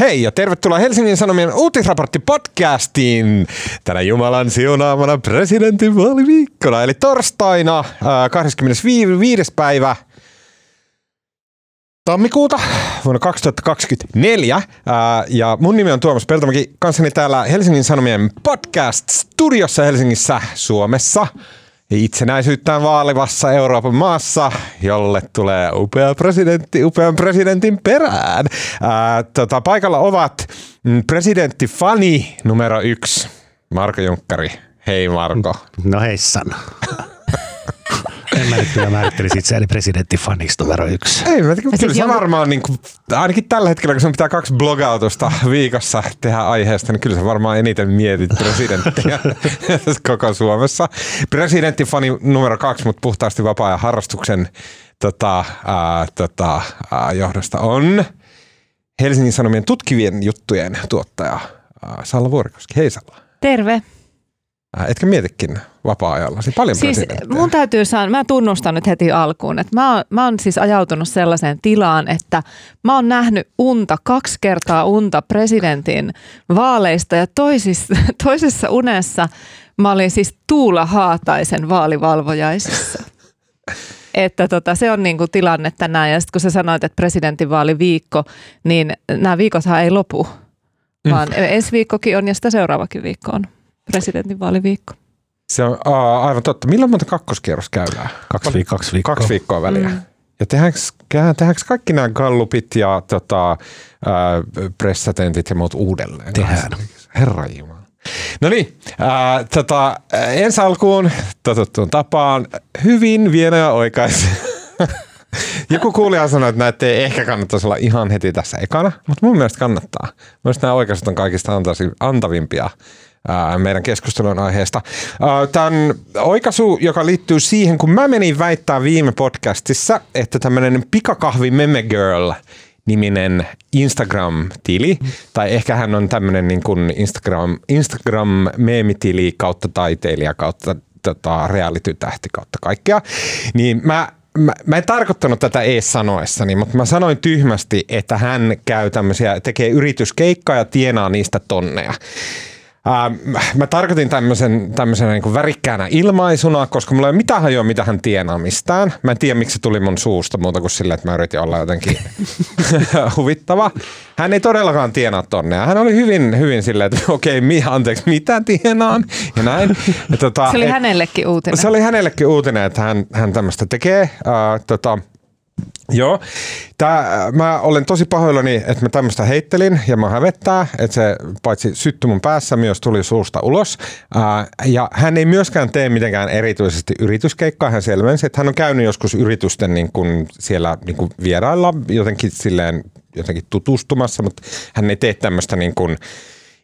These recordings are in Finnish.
Hei ja tervetuloa Helsingin Sanomien uutisraportti podcastiin tänä Jumalan siunaamana presidentinvaaliviikkona, eli torstaina 25. päivä tammikuuta vuonna 2024. Ja mun nimi on Tuomas Peltomäki, kanssani täällä Helsingin Sanomien podcast-studiossa Helsingissä, Suomessa – itsenäisyyttään vaalivassa Euroopan maassa, jolle tulee upea presidentti upean presidentin perään. Ää, tota, paikalla ovat mm, presidentti Fani numero yksi, Marko Junkkari. Hei Marko. No heissan. En mä nyt kyllä määrittelisi itseäni presidenttifaniksi numero yksi. Ei, mä tiedän, kyllä se varmaan, niin kuin, ainakin tällä hetkellä, kun sun pitää kaksi blogautusta viikossa tehdä aiheesta, niin kyllä sä varmaan eniten mietit presidenttiä koko Suomessa. Presidenttifani numero kaksi, mutta puhtaasti vapaa-ajan harrastuksen tota, ää, tota, ää, johdosta on Helsingin Sanomien tutkivien juttujen tuottaja ää, Salla Vuorikoski. Hei Salla. Terve. Äh, etkä mietikin vapaa-ajallasi paljon siis mun täytyy sanoa, mä tunnustan nyt heti alkuun, että mä oon, mä oon siis ajautunut sellaiseen tilaan, että mä oon nähnyt unta, kaksi kertaa unta presidentin vaaleista ja toisissa, toisessa unessa mä olin siis Tuula Haataisen vaalivalvojaisissa. että tota, se on niinku tilanne tänään ja sitten kun sä sanoit, että presidentinvaaliviikko, niin nämä viikothan ei lopu, mm. vaan mm. ensi viikkokin on ja sitä seuraavakin viikko on presidentinvaaliviikko. Se on aa, aivan totta. Milloin monta kakkoskierros käydään? Kaksi, viik- kaksi viikkoa. Kaksi viikkoa väliä. Mm. Ja tehdäänkö, tehdäänkö kaikki nämä gallupit ja tota, äh, pressatentit ja muut uudelleen? Tehdään. Herra Jumala. No niin, äh, tota, ensi alkuun totuttuun tapaan hyvin viena ja oikais. Joku kuulija sanoi, että näitä ei ehkä kannattaisi olla ihan heti tässä ekana, mutta mun mielestä kannattaa. Mielestäni nämä oikaiset on kaikista antavimpia meidän keskustelun aiheesta. Tämän oikaisu, joka liittyy siihen, kun mä menin väittää viime podcastissa, että tämmöinen pikakahvi meme girl niminen Instagram-tili, tai ehkä hän on tämmöinen niin kuin Instagram, Instagram-meemitili kautta taiteilija kautta tota, reality-tähti kautta kaikkea, niin mä Mä, mä en tarkoittanut tätä ees sanoessani, mutta mä sanoin tyhmästi, että hän käy tämmöisiä, tekee yrityskeikkaa ja tienaa niistä tonneja. Äh, mä tarkoitin tämmöisen, tämmöisen niin värikkäänä ilmaisuna, koska mulla ei ole mitään hajoa, mitä hän tienaa mistään. Mä en tiedä, miksi se tuli mun suusta muuta kuin silleen, että mä yritin olla jotenkin huvittava. Hän ei todellakaan tienaa tonne. Hän oli hyvin, hyvin silleen, että okei, okay, anteeksi, mitä tienaan ja näin. Ja, tota, se oli et, hänellekin uutinen. Se oli hänellekin uutinen, että hän, hän tämmöistä tekee. Äh, tota, Joo. Tää, mä olen tosi pahoillani, että mä tämmöistä heittelin ja mä hävettää, että se paitsi syttyi mun päässä, myös tuli suusta ulos. Ää, ja hän ei myöskään tee mitenkään erityisesti yrityskeikkaa. Hän selvensi, että hän on käynyt joskus yritysten niin kuin siellä niin kuin vierailla jotenkin silleen jotenkin tutustumassa, mutta hän ei tee tämmöistä niin kuin,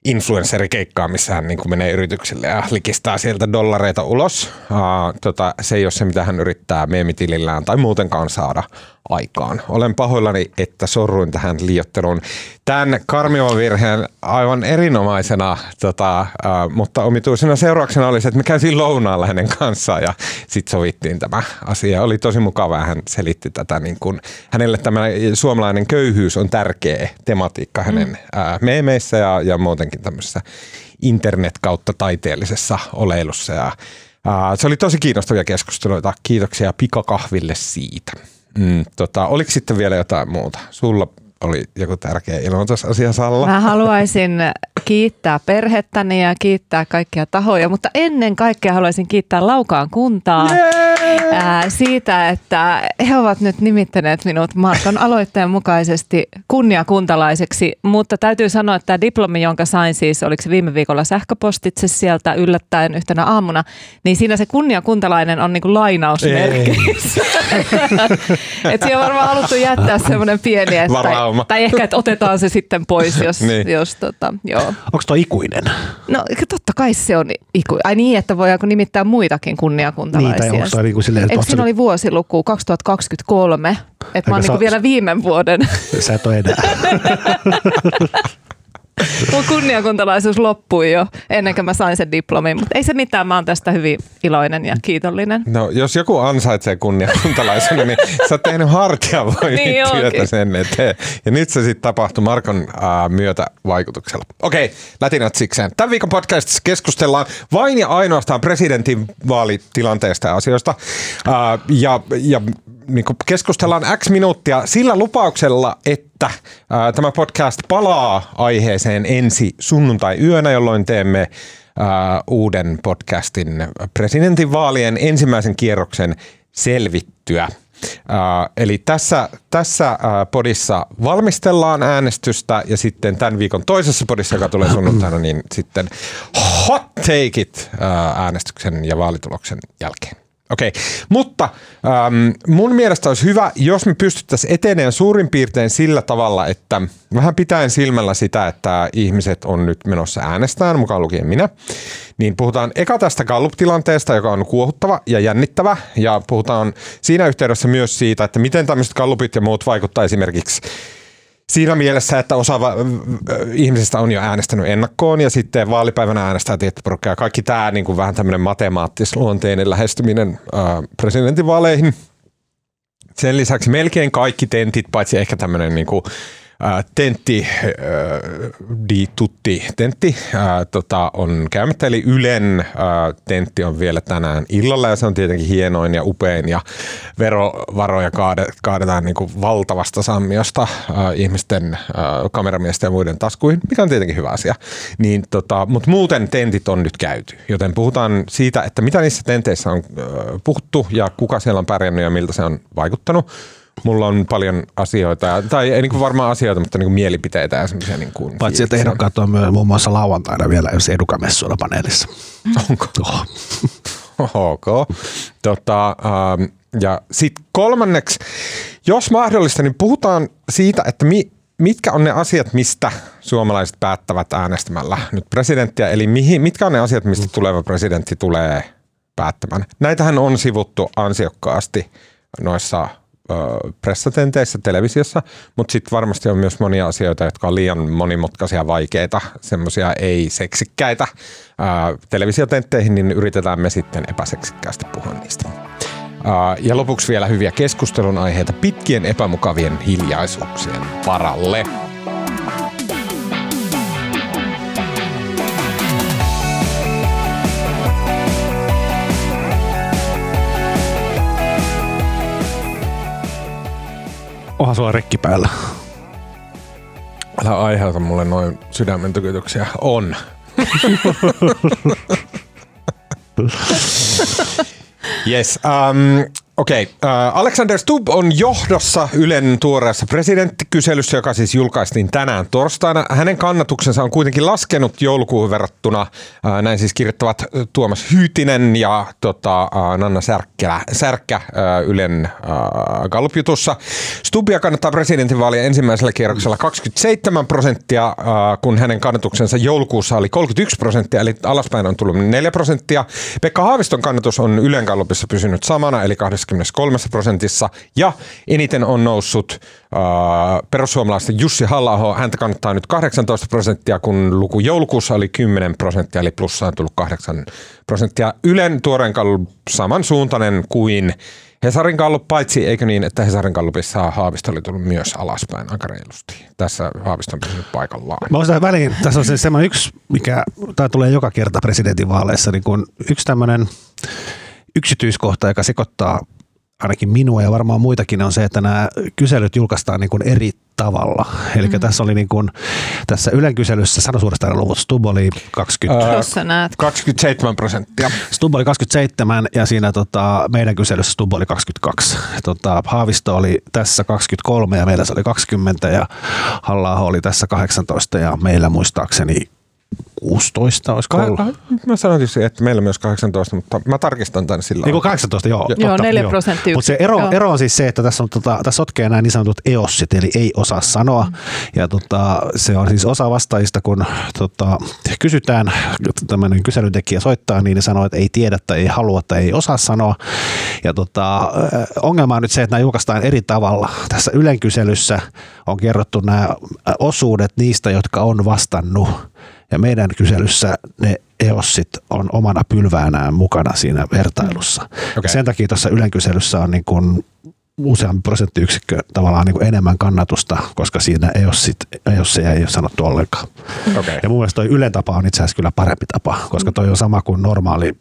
influencerikeikkaa, missä hän niin kuin menee yrityksille ja likistää sieltä dollareita ulos. Uh, tota, se ei ole se, mitä hän yrittää meemitilillään tai muutenkaan saada aikaan. Olen pahoillani, että sorruin tähän liiotteluun. Tämän karmivan virheen aivan erinomaisena, tota, uh, mutta omituisena seurauksena oli se, että me käytiin lounaalla hänen kanssaan ja sitten sovittiin tämä asia. Oli tosi mukava, hän selitti tätä. Niin kun, hänelle tämä suomalainen köyhyys on tärkeä tematiikka hänen mm. uh, meemeissä ja, ja muutenkin tämmöisessä internet kautta taiteellisessa oleilussa. Ja, se oli tosi kiinnostavia keskusteluita. Kiitoksia pikakahville siitä. Mm, tota, oliko sitten vielä jotain muuta? Sulla oli joku tärkeä ilmoitusasia Salla. Mä haluaisin kiittää perhettäni ja kiittää kaikkia tahoja, mutta ennen kaikkea haluaisin kiittää Laukaan kuntaa ää, siitä, että he ovat nyt nimittäneet minut Markon aloitteen mukaisesti kunniakuntalaiseksi, mutta täytyy sanoa, että tämä diplomi, jonka sain siis, oliko se viime viikolla sähköpostitse sieltä yllättäen yhtenä aamuna, niin siinä se kunniakuntalainen on niin kuin lainausmerkki. että siinä on varmaan haluttu jättää semmoinen pieni, että. Tai ehkä, että otetaan se sitten pois, jos, niin. jos tota, joo. Onko tuo ikuinen? No totta kai se on ikuinen. Ai niin, että voidaanko nimittää muitakin kunniakuntalaisia? Niin, tai onko niinku silleen, että siinä oli vuosiluku 2023, että mä oon niinku vielä viime vuoden. Sä et ole enää. Mun kunniakuntalaisuus loppui jo ennen kuin mä sain sen diplomin, mutta ei se mitään, mä oon tästä hyvin iloinen ja kiitollinen. No, jos joku ansaitsee kunniakuntalaisuuden, niin sä oot tehnyt hartiavoimin Niin niin työtä onkin. sen eteen. Ja nyt se sitten tapahtui Markon äh, myötä vaikutuksella. Okei, lätinät sikseen. Tämän viikon podcastissa keskustellaan vain ja ainoastaan presidentin vaalitilanteesta ja asioista. Äh, ja ja niin keskustellaan X minuuttia sillä lupauksella, että äh, tämä podcast palaa aiheeseen ensi sunnuntai-yönä, jolloin teemme äh, uuden podcastin presidentinvaalien ensimmäisen kierroksen selvittyä. Uh, eli tässä, tässä uh, podissa valmistellaan äänestystä ja sitten tämän viikon toisessa podissa, joka tulee sunnuntaina, niin sitten hot take it uh, äänestyksen ja vaalituloksen jälkeen. Okei, okay. mutta ähm, mun mielestä olisi hyvä, jos me pystyttäisiin eteneen suurin piirtein sillä tavalla, että vähän pitäen silmällä sitä, että ihmiset on nyt menossa äänestään, mukaan lukien minä, niin puhutaan eka tästä Gallup-tilanteesta, joka on kuohuttava ja jännittävä, ja puhutaan siinä yhteydessä myös siitä, että miten tämmöiset Gallupit ja muut vaikuttaa esimerkiksi Siinä mielessä, että osa ihmisistä on jo äänestänyt ennakkoon ja sitten vaalipäivänä äänestää tietty porukka. Ja kaikki tämä niin kuin vähän tämmöinen matemaattisluonteinen lähestyminen ää, presidentinvaaleihin. Sen lisäksi melkein kaikki tentit, paitsi ehkä tämmöinen niin kuin, tentti, ää, di tutti tentti, ää, tota, on käymättä. Eli Ylen ää, tentti on vielä tänään illalla ja se on tietenkin hienoin ja upein ja verovaroja kaade, kaadetaan niin kuin valtavasta sammiosta ää, ihmisten, ää, kameramiesten ja muiden taskuihin, mikä on tietenkin hyvä asia. Niin, tota, Mutta muuten tentit on nyt käyty, joten puhutaan siitä, että mitä niissä tenteissä on ää, puhuttu ja kuka siellä on pärjännyt ja miltä se on vaikuttanut. Mulla on paljon asioita, tai ei niin kuin varmaan asioita, mutta niin kuin mielipiteitä ja semmoisia niin kuin Paitsi että ehdokkaat on myös muun muassa lauantaina vielä jos edukamessuilla paneelissa. Onko? Oh. Ok. Tota, ähm, ja sitten kolmanneksi, jos mahdollista, niin puhutaan siitä, että mi, mitkä on ne asiat, mistä suomalaiset päättävät äänestämällä nyt presidenttiä, eli mihin, mitkä on ne asiat, mistä tuleva presidentti tulee päättämään. Näitähän on sivuttu ansiokkaasti noissa pressatenteissä televisiossa, mutta sitten varmasti on myös monia asioita, jotka on liian monimutkaisia, vaikeita, semmoisia ei-seksikkäitä ää, televisiotentteihin, niin yritetään me sitten epäseksikkäästi puhua niistä. Ää, ja lopuksi vielä hyviä keskustelun aiheita pitkien epämukavien hiljaisuuksien varalle. Onhan sulla rekki päällä. Älä aiheuta mulle noin sydämen tykytyksiä. On. Yes. Um, Okei. Okay. Uh, Alexander Stubb on johdossa Ylen tuoreessa presidenttikyselyssä, joka siis julkaistiin tänään torstaina. Hänen kannatuksensa on kuitenkin laskenut joulukuuhun verrattuna. Uh, näin siis kirjoittavat Tuomas Hyytinen ja tota, Nanna Särkkä uh, Ylen Gallup-jutussa. Stubbia kannattaa presidentinvaalien ensimmäisellä kierroksella 27 prosenttia, kun hänen kannatuksensa joulukuussa oli 31 prosenttia, eli alaspäin on tullut 4 prosenttia. Pekka Haaviston kannatus on Ylen Gallupissa pysynyt samana, eli 23 prosentissa. Ja eniten on noussut uh, perussuomalaisten Jussi halla Häntä kannattaa nyt 18 prosenttia, kun luku joulukuussa oli 10 prosenttia, eli plussa on tullut 8 prosenttia. Ylen tuoreen Gallup samansuuntainen kuin Hesarin Gallup, paitsi eikö niin, että Hesarin Gallupissa Haavisto oli tullut myös alaspäin aika reilusti. Tässä Haavisto on pysynyt paikallaan. Mä tähän väliin, tässä on se semmoinen yksi, mikä tai tulee joka kerta presidentinvaaleissa, niin kun yksi tämmöinen yksityiskohta, joka sekoittaa ainakin minua ja varmaan muitakin on se, että nämä kyselyt julkaistaan niin kuin eri tavalla. Eli mm. tässä oli niin kuin, tässä Ylen kyselyssä, sano suorastaan luvut, Stub oli 20, Ää, Jos sä näet. 27 prosenttia. Stub oli 27 ja siinä tota, meidän kyselyssä Stub oli 22. Tota, Haavisto oli tässä 23 ja meillä se oli 20 ja halla oli tässä 18 ja meillä muistaakseni 16 olisiko ollut? Mä sanoin tietysti, että meillä myös 18, mutta mä tarkistan tänne sillä Niin kuin lailla. 18, joo. Joo, totta, 4 prosenttia Mutta se ero, joo. ero on siis se, että tässä, on, tota, tässä sotkee nämä niin sanotut eossit, eli ei osaa sanoa. Mm. Ja tota, se on siis osa vastaajista, kun tota, kysytään, tämmöinen kyselytekijä soittaa, niin ne sanoo, että ei tiedä tai ei halua tai ei osaa sanoa. Ja tota, ongelma on nyt se, että nämä julkaistaan eri tavalla. Tässä Ylen kyselyssä on kerrottu nämä osuudet niistä, jotka on vastannut Ja meidän kyselyssä ne EOSit on omana pylväänään mukana siinä vertailussa. Okei. Sen takia tuossa Ylen kyselyssä on niin kuin useampi prosenttiyksikkö tavallaan niin kuin enemmän kannatusta, koska siinä EOSit, EOSia ei ole sanottu ollenkaan. Okei. Ja mun mielestä toi Ylen tapa on itse asiassa kyllä parempi tapa, koska toi on sama kuin normaali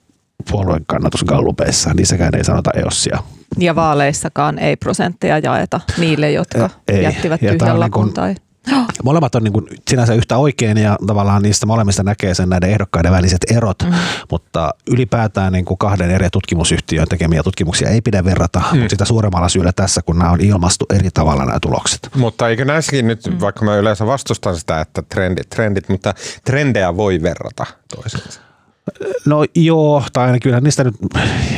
puolueen kannatus gallupeissa, niin sekään ei sanota EOSia. Ja vaaleissakaan ei prosentteja jaeta niille, jotka Ei. jättivät Ja tyhjän on lapun. niin kun- Tai... Molemmat on niin kuin sinänsä yhtä oikein ja tavallaan niistä molemmista näkee sen näiden ehdokkaiden väliset erot, mm. mutta ylipäätään niin kuin kahden eri tutkimusyhtiön tekemiä tutkimuksia ei pidä verrata, mm. mutta sitä suuremmalla syyllä tässä, kun nämä on ilmastu eri tavalla nämä tulokset. Mutta eikö näissäkin nyt, mm. vaikka mä yleensä vastustan sitä, että trendit, trendit, mutta trendejä voi verrata toisiinsa. No joo, tai aina kyllä niistä nyt,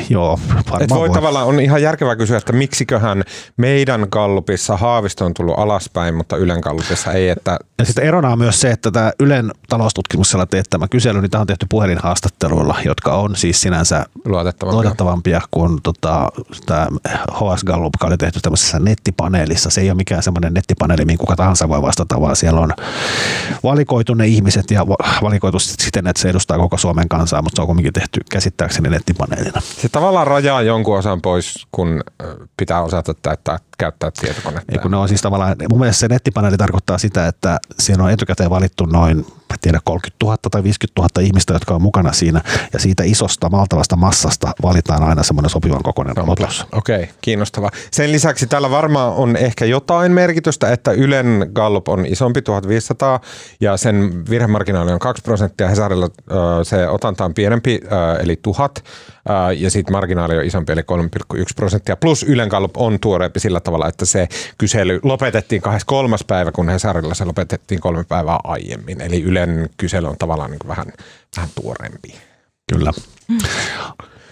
joo, varmaan Et voi, voi. tavallaan, on ihan järkevää kysyä, että miksiköhän meidän kallupissa Haavisto on tullut alaspäin, mutta Ylen kallupissa ei, että Ja sitten erona on myös se, että tämä Ylen taloustutkimuksella teettämä kysely, niin tämä on tehty puhelinhaastatteluilla, jotka on siis sinänsä luotettavampia. luotettavampia kuin tota, tämä HS Gallup, joka oli tehty tämmöisessä nettipaneelissa. Se ei ole mikään semmoinen nettipaneeli, mihin kuka tahansa voi vastata, vaan siellä on valikoitu ne ihmiset ja va- valikoitu sit siten, että se edustaa koko Suomen kansaa, mutta se on kuitenkin tehty käsittääkseni nettipaneelina. Se tavallaan rajaa jonkun osan pois, kun pitää osata täyttää, käyttää tietokonetta. Ei, kun ne on siis tavallaan, mun mielestä se nettipaneeli tarkoittaa sitä, että siinä on etukäteen valittu noin, mä tiedä, 30 000 tai 50 000 ihmistä, jotka on mukana siinä, ja siitä isosta, valtavasta massasta valitaan aina semmoinen sopivan kokoinen lopussa. Okei, kiinnostava. Sen lisäksi tällä varmaan on ehkä jotain merkitystä, että Ylen Gallup on isompi 1500 ja sen virhemarginaali on 2 prosenttia. Hesarilla se otanta on pienempi ö, eli 1000 ö, ja sitten marginaali on isompi eli 3,1 prosenttia. Plus Ylen Gallup on tuoreempi sillä tavalla, että se kysely lopetettiin 23. päivä, kun Hesarilla se lopetettiin kolme päivää aiemmin. Eli Ylen kysely on tavallaan niin kuin vähän, vähän tuoreempi. Kyllä.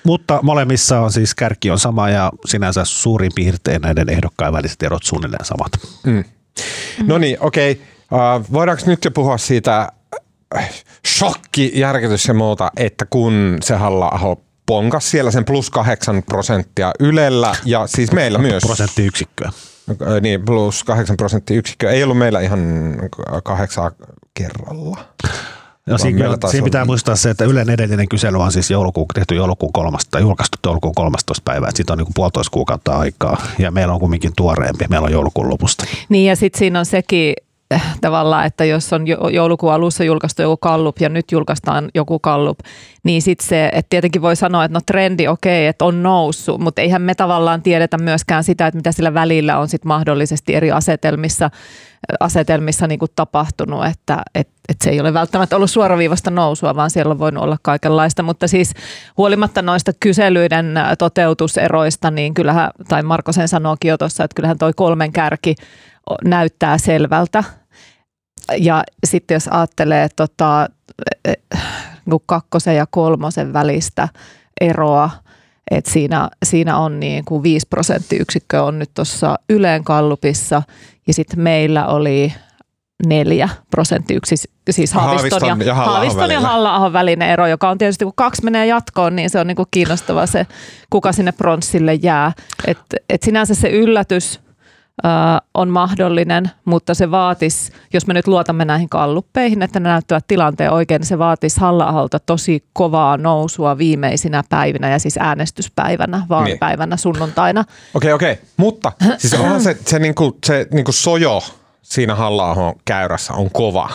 Mutta molemmissa on siis kärki on sama ja sinänsä suurin piirtein näiden ehdokkaiden väliset erot suunnilleen samat. Mm. No niin, okei. Uh, voidaanko nyt jo puhua siitä äh, shokki, järkytys ja muuta, että kun se halla ponkas siellä sen plus kahdeksan prosenttia Ylellä ja siis meillä myös. Prosenttiyksikköä. Ö, Niin, plus kahdeksan prosenttiyksikköä. Ei ollut meillä ihan kahdeksaa kerralla. No, siinä, siinä on- pitää muistaa se, että Ylen edellinen kysely on siis joulukuun, tehty joulukuun kolmasta, tai julkaistu joulukuun 13. päivää, että siitä on niin kuin puolitoista kuukautta aikaa, ja meillä on kumminkin tuoreempi, meillä on joulukuun lopusta. Niin ja sitten siinä on sekin äh, tavallaan, että jos on jo- joulukuun alussa julkaistu joku kallup ja nyt julkaistaan joku kallup, niin sitten se, että tietenkin voi sanoa, että no trendi okei, että on noussut, mutta eihän me tavallaan tiedetä myöskään sitä, että mitä sillä välillä on sitten mahdollisesti eri asetelmissa, äh, asetelmissa niin kuin tapahtunut, että et, et se ei ole välttämättä ollut suoraviivasta nousua, vaan siellä on voinut olla kaikenlaista, mutta siis huolimatta noista kyselyiden äh, toteutuseroista, niin kyllähän, tai Marko sen sanookin jo tuossa, että kyllähän toi kolmen kärki näyttää selvältä. Ja sitten jos ajattelee tota, eh, niin kakkosen ja kolmosen välistä eroa, että siinä, siinä on niin kuin 5 prosenttiyksikköä on nyt tuossa Yleen kallupissa ja sitten meillä oli neljä prosenttiyksikköä, siis Haaviston, Haaviston ja ja, Haaviston ja. Halla-ahon välinen ero, joka on tietysti kun kaksi menee jatkoon, niin se on niin kuin kiinnostava se, kuka sinne pronssille jää. Et, et sinänsä se yllätys on mahdollinen, mutta se vaatisi, jos me nyt luotamme näihin kalluppeihin, että ne näyttävät tilanteen oikein, niin se vaatisi halla tosi kovaa nousua viimeisinä päivinä ja siis äänestyspäivänä, vaalipäivänä, sunnuntaina. Okei, okei. Mutta siis onhan se, se, niinku, se niinku sojo siinä halla käyrässä on kova.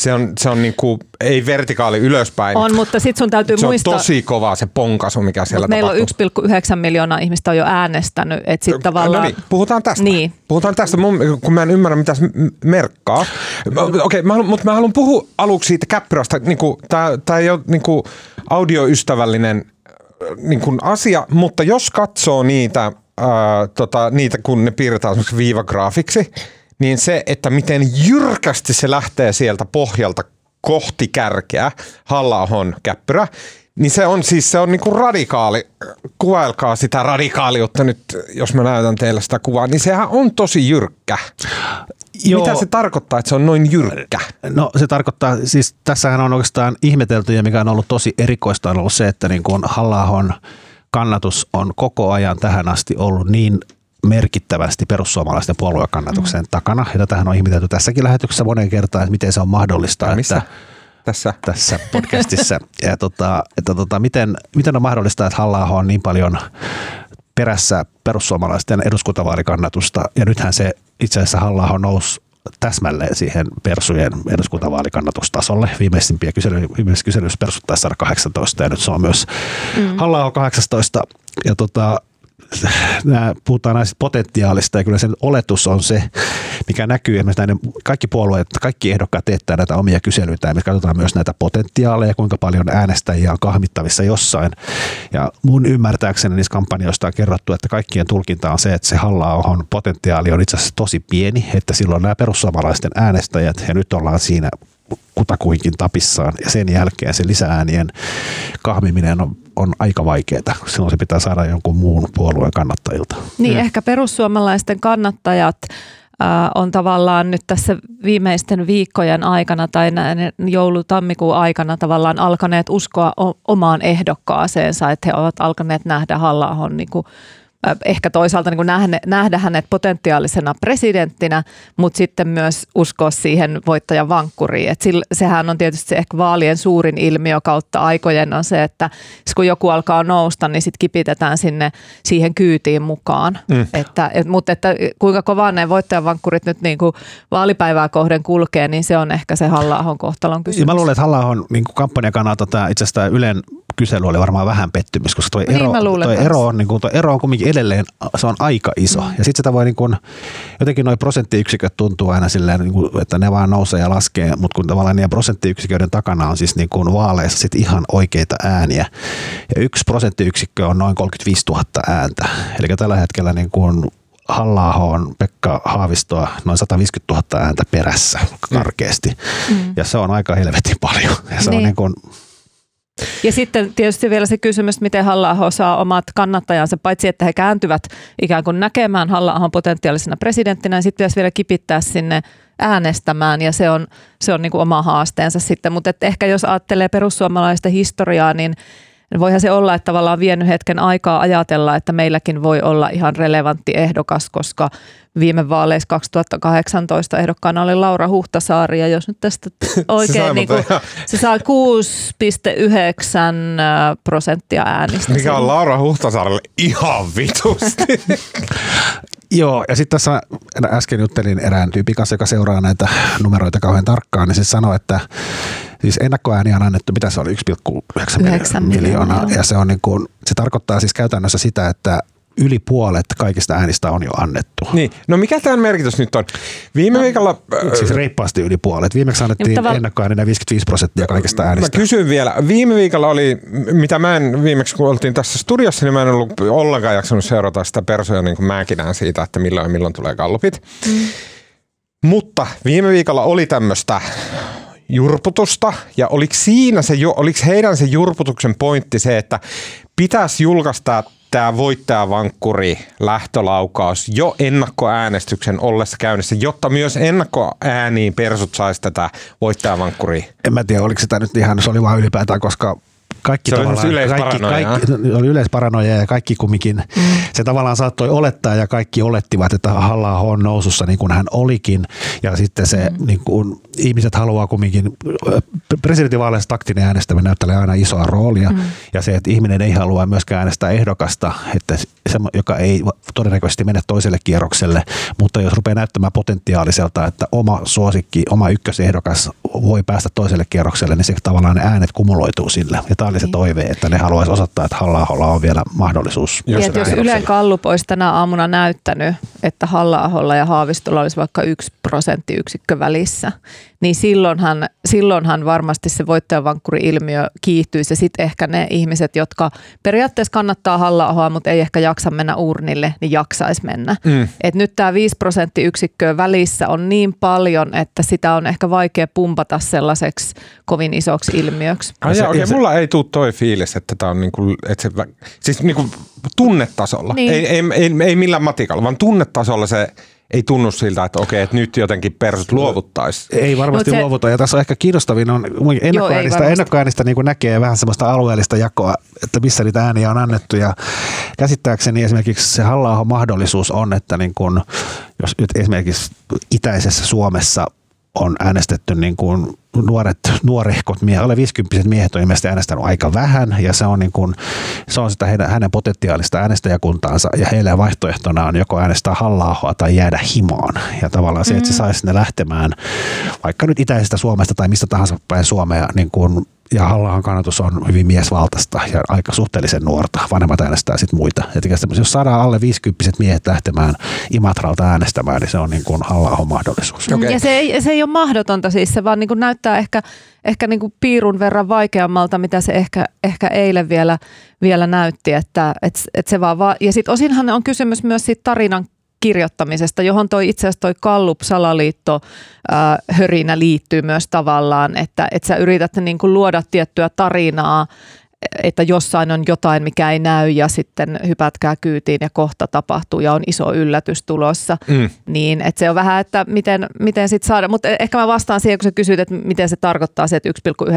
Se on, se on niinku, ei vertikaali ylöspäin. On, mutta sitten sun täytyy se on muistaa, tosi kova se ponkasu, mikä siellä meillä tapahtuu. on 1,9 miljoonaa ihmistä on jo äänestänyt, että sitten tavallaan... No niin, puhutaan tästä. Niin. Puhutaan tästä, mun, kun mä en ymmärrä, mitä se merkkaa. Okei, okay, mä, mutta mä haluan puhua aluksi siitä käppyrästä. Niin Tämä ei ole niin kuin audioystävällinen äh, niin kuin asia, mutta jos katsoo niitä, ää, tota, niitä kun ne piirretään viivagraafiksi, niin se, että miten jyrkästi se lähtee sieltä pohjalta kohti kärkeä, halla käppyrä, niin se on siis se on niinku radikaali. Kuvailkaa sitä radikaaliutta nyt, jos mä näytän teille sitä kuvaa, niin sehän on tosi jyrkkä. Joo. Mitä se tarkoittaa, että se on noin jyrkkä? No se tarkoittaa, siis tässähän on oikeastaan ihmetelty ja mikä on ollut tosi erikoista on ollut se, että niin kuin halla kannatus on koko ajan tähän asti ollut niin merkittävästi perussuomalaisten puoluekannatuksen mm. takana. Ja tätähän on ihmetelty tässäkin lähetyksessä monen kertaan, että miten se on mahdollista. Ja missä? Että, tässä. tässä podcastissa. ja tota, että tota, miten, miten on mahdollista, että halla on niin paljon perässä perussuomalaisten eduskuntavaalikannatusta, ja nythän se itse asiassa halla nousi täsmälleen siihen Persujen eduskuntavaalikannatustasolle. Viimeisimpiä kysely, viimeisessä kyselyssä Persut taisi 118 ja nyt se on myös mm. halla 18. Ja tota, nämä, puhutaan näistä potentiaalista ja kyllä sen oletus on se, mikä näkyy esimerkiksi näiden kaikki puolueet, kaikki ehdokkaat teettää näitä omia kyselyitä ja me katsotaan myös näitä potentiaaleja, kuinka paljon äänestäjiä on kahmittavissa jossain. Ja mun ymmärtääkseni niissä kampanjoista on kerrottu, että kaikkien tulkinta on se, että se halla potentiaali on itse asiassa tosi pieni, että silloin nämä perussuomalaisten äänestäjät ja nyt ollaan siinä kutakuinkin tapissaan ja sen jälkeen se lisäänien kahmiminen on, on aika vaikeaa. Silloin se pitää saada jonkun muun puolueen kannattajilta. Niin, mm. ehkä perussuomalaisten kannattajat on tavallaan nyt tässä viimeisten viikkojen aikana tai joulu-tammikuun aikana tavallaan alkaneet uskoa omaan ehdokkaaseensa, että he ovat alkaneet nähdä halla niin kuin ehkä toisaalta niin nähdä, nähdä hänet potentiaalisena presidenttinä, mutta sitten myös uskoa siihen voittajan vankkuriin. Et sillä, sehän on tietysti se ehkä vaalien suurin ilmiö kautta aikojen on se, että kun joku alkaa nousta, niin sitten kipitetään sinne siihen kyytiin mukaan. Mm. Että, et, mutta että kuinka kovaa ne voittajan vankkurit nyt niin kuin vaalipäivää kohden kulkee, niin se on ehkä se halla kohtalon kysymys. Ja mä luulen, että halla niin kampanjan kannalta tämä itse asiassa Ylen kysely oli varmaan vähän pettymys, koska tuo niin, ero, toi ero, on, niin kuin, toi ero on kuitenkin edelleen, se on aika iso. Mm. Ja sitten sitä voi niin kuin, jotenkin noin prosenttiyksiköt tuntuu aina silleen, niin kuin, että ne vaan nousee ja laskee, mutta kun tavallaan niiden prosenttiyksiköiden takana on siis niin kuin vaaleissa sit ihan oikeita ääniä. Ja yksi prosenttiyksikkö on noin 35 000 ääntä. Eli tällä hetkellä niin kuin halla on Pekka Haavistoa noin 150 000 ääntä perässä karkeasti. Mm. Ja se on aika helvetin paljon. Ja se niin. on niin kuin, ja sitten tietysti vielä se kysymys, miten halla saa omat kannattajansa, paitsi että he kääntyvät ikään kuin näkemään halla potentiaalisena presidenttinä, niin sitten pitäisi vielä kipittää sinne äänestämään ja se on, se on niin kuin oma haasteensa sitten. Mutta ehkä jos ajattelee perussuomalaista historiaa, niin voihan se olla, että tavallaan vienyt hetken aikaa ajatella, että meilläkin voi olla ihan relevantti ehdokas, koska viime vaaleissa 2018 ehdokkaana oli Laura Huhtasaari ja jos nyt tästä oikein se, niin kuin, se saa 6,9 prosenttia äänistä. Mikä on Laura Huhtasaarelle ihan vitusti. Joo, ja sitten tässä äsken juttelin erään tyypin kanssa, joka seuraa näitä numeroita kauhean tarkkaan, niin se sanoi, että siis ennakkoääniä on annettu, mitä se oli, 1,9 miljoonaa, ja se, on niin kuin, se tarkoittaa siis käytännössä sitä, että yli puolet kaikista äänistä on jo annettu. Niin, no mikä tämän merkitys nyt on? Viime no, viikolla... Siis reippaasti yli puolet. Viimeksi annettiin niin, ennakkoääninä 55 prosenttia kaikista äänistä. Mä kysyn vielä. Viime viikolla oli, mitä mä en viimeksi kun oltiin tässä studiossa, niin mä en ollut ollenkaan jaksanut seurata sitä persoja niin kuin mäkin näen siitä, että milloin ja milloin tulee kallupit. Mm. Mutta viime viikolla oli tämmöistä jurputusta ja oliko siinä se, oliko heidän se jurputuksen pointti se, että pitäisi julkaista tämä voittajavankkuri lähtölaukaus jo ennakkoäänestyksen ollessa käynnissä, jotta myös ennakkoääniin persut saisi tätä voittajavankkuria? En mä tiedä, oliko sitä nyt ihan, se oli vaan ylipäätään, koska kaikki se oli kaikki, kaikki, oli yleisparanoja ja kaikki kumminkin, mm. se tavallaan saattoi olettaa ja kaikki olettivat, että halla on nousussa niin kuin hän olikin ja sitten se mm. niin kuin, ihmiset haluaa kumminkin, presidentinvaaleissa taktinen äänestäminen näyttelee aina isoa roolia mm. ja se, että ihminen ei halua myöskään äänestää ehdokasta, että se, joka ei todennäköisesti mene toiselle kierrokselle, mutta jos rupeaa näyttämään potentiaaliselta, että oma suosikki, oma ykkösehdokas voi päästä toiselle kierrokselle, niin se tavallaan ne äänet kumuloituu sille. Ja tämä oli se niin. toive, että ne haluaisi osoittaa, että halla on vielä mahdollisuus. Jos, jos Ylen Kallup olisi tänä aamuna näyttänyt, että halla ja Haavistolla olisi vaikka yksi prosenttiyksikkö välissä, niin silloinhan, silloinhan varmasti se voittajavankkuri-ilmiö kiihtyisi ja sitten ehkä ne ihmiset, jotka periaatteessa kannattaa halla mutta ei ehkä jaksa mennä urnille, niin jaksaisi mennä. Mm. Et nyt tämä 5 prosenttiyksikköä välissä on niin paljon, että sitä on ehkä vaikea pumpata sellaiseksi kovin isoksi ilmiöksi. Ai ja, okay, mulla ei tule toi fiilis, että tämä on niinku, että se, siis niinku tunnetasolla, niin. ei, ei, ei, ei millään matikalla, vaan tunnetasolla se ei tunnu siltä, että okei, että nyt jotenkin persut luovuttaisi. Ei varmasti se... luovuta. Ja tässä on ehkä kiinnostavin on ennakkoäänistä, Joo, ennakkoäänistä niin näkee vähän semmoista alueellista jakoa, että missä niitä ääniä on annettu. Ja käsittääkseni esimerkiksi se halla mahdollisuus on, että niin kuin, jos nyt esimerkiksi itäisessä Suomessa on äänestetty niin kuin nuoret, nuorehkot miehet, alle 50 miehet on ilmeisesti äänestänyt aika vähän ja se on, niin kuin, se on sitä heidän, hänen potentiaalista äänestäjäkuntaansa ja heille vaihtoehtona on joko äänestää halla tai jäädä himaan. Ja tavallaan se, että se saisi ne lähtemään vaikka nyt itäisestä Suomesta tai mistä tahansa päin Suomea niin kuin ja halla kannatus on hyvin miesvaltaista ja aika suhteellisen nuorta. Vanhemmat äänestää sitten muita. Et jos saadaan alle 50 miehet lähtemään Imatralta äänestämään, niin se on niin kuin halla mahdollisuus. Okay. Ja se ei, se ei ole mahdotonta siis, se vaan niin kuin näyttää ehkä, ehkä niin kuin piirun verran vaikeammalta, mitä se ehkä, ehkä eilen vielä, vielä näytti. Että, et, et se vaan va- ja sitten osinhan on kysymys myös siitä tarinan kirjoittamisesta, johon toi itse asiassa toi Kallup-salaliitto äh, hörinä liittyy myös tavallaan, että, että sä yrität niin kuin luoda tiettyä tarinaa että jossain on jotain, mikä ei näy ja sitten hypätkää kyytiin ja kohta tapahtuu ja on iso yllätys tulossa. Mm. Niin, että se on vähän, että miten, miten sitten saada, mutta ehkä mä vastaan siihen, kun sä kysyt, että miten se tarkoittaa se, että 1,9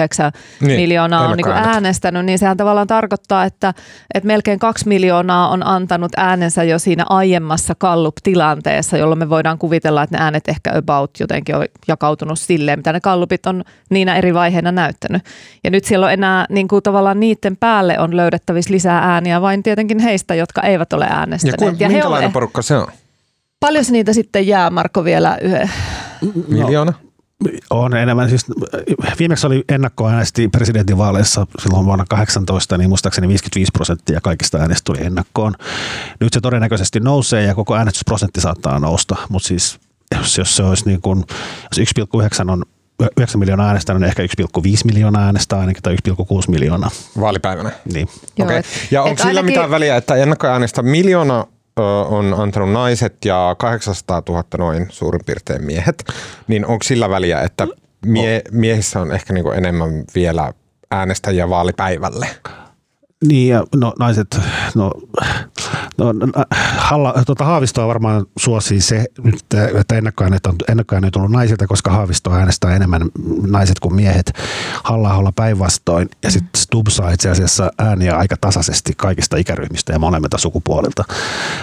niin, miljoonaa on niin äänestänyt, niin sehän tavallaan tarkoittaa, että, että melkein kaksi miljoonaa on antanut äänensä jo siinä aiemmassa Kallup-tilanteessa, jolloin me voidaan kuvitella, että ne äänet ehkä about jotenkin on jakautunut silleen, mitä ne Kallupit on niinä eri vaiheina näyttänyt. Ja nyt siellä on enää niin kuin tavallaan niin niiden päälle on löydettävissä lisää ääniä vain tietenkin heistä, jotka eivät ole äänestäneet. Ja, kuin, ja minkälainen on, porukka se on? Paljon niitä sitten jää, Marko, vielä yhden? Miljoona? On enemmän. Siis viimeksi oli ennakkoäänesti presidentinvaaleissa silloin vuonna 18, niin muistaakseni 55 prosenttia kaikista äänestä tuli ennakkoon. Nyt se todennäköisesti nousee ja koko äänestysprosentti saattaa nousta, mutta siis jos, jos se olisi niin kuin, jos 1,9 on 9 miljoonaa äänestänyt, niin ehkä 1,5 miljoonaa äänestää ainakin tai 1,6 miljoonaa. Vaalipäivänä? Niin. Joo, okay. Ja onko sillä ainakin... mitään väliä, että ennakkoäänestä miljoona on antanut naiset ja 800 000 noin suurin piirtein miehet, niin onko sillä väliä, että mie- miehissä on ehkä niinku enemmän vielä äänestäjiä vaalipäivälle? Niin ja no, naiset, no, no, no Halla, tuota, Haavistoa varmaan suosii se, että ennakkoäänet on, ennakkoäänet on tullut naisilta, koska Haavistoa äänestää enemmän naiset kuin miehet. halla päinvastoin. Ja sitten Stubb saa itse asiassa ääniä aika tasaisesti kaikista ikäryhmistä ja molemmilta sukupuolilta.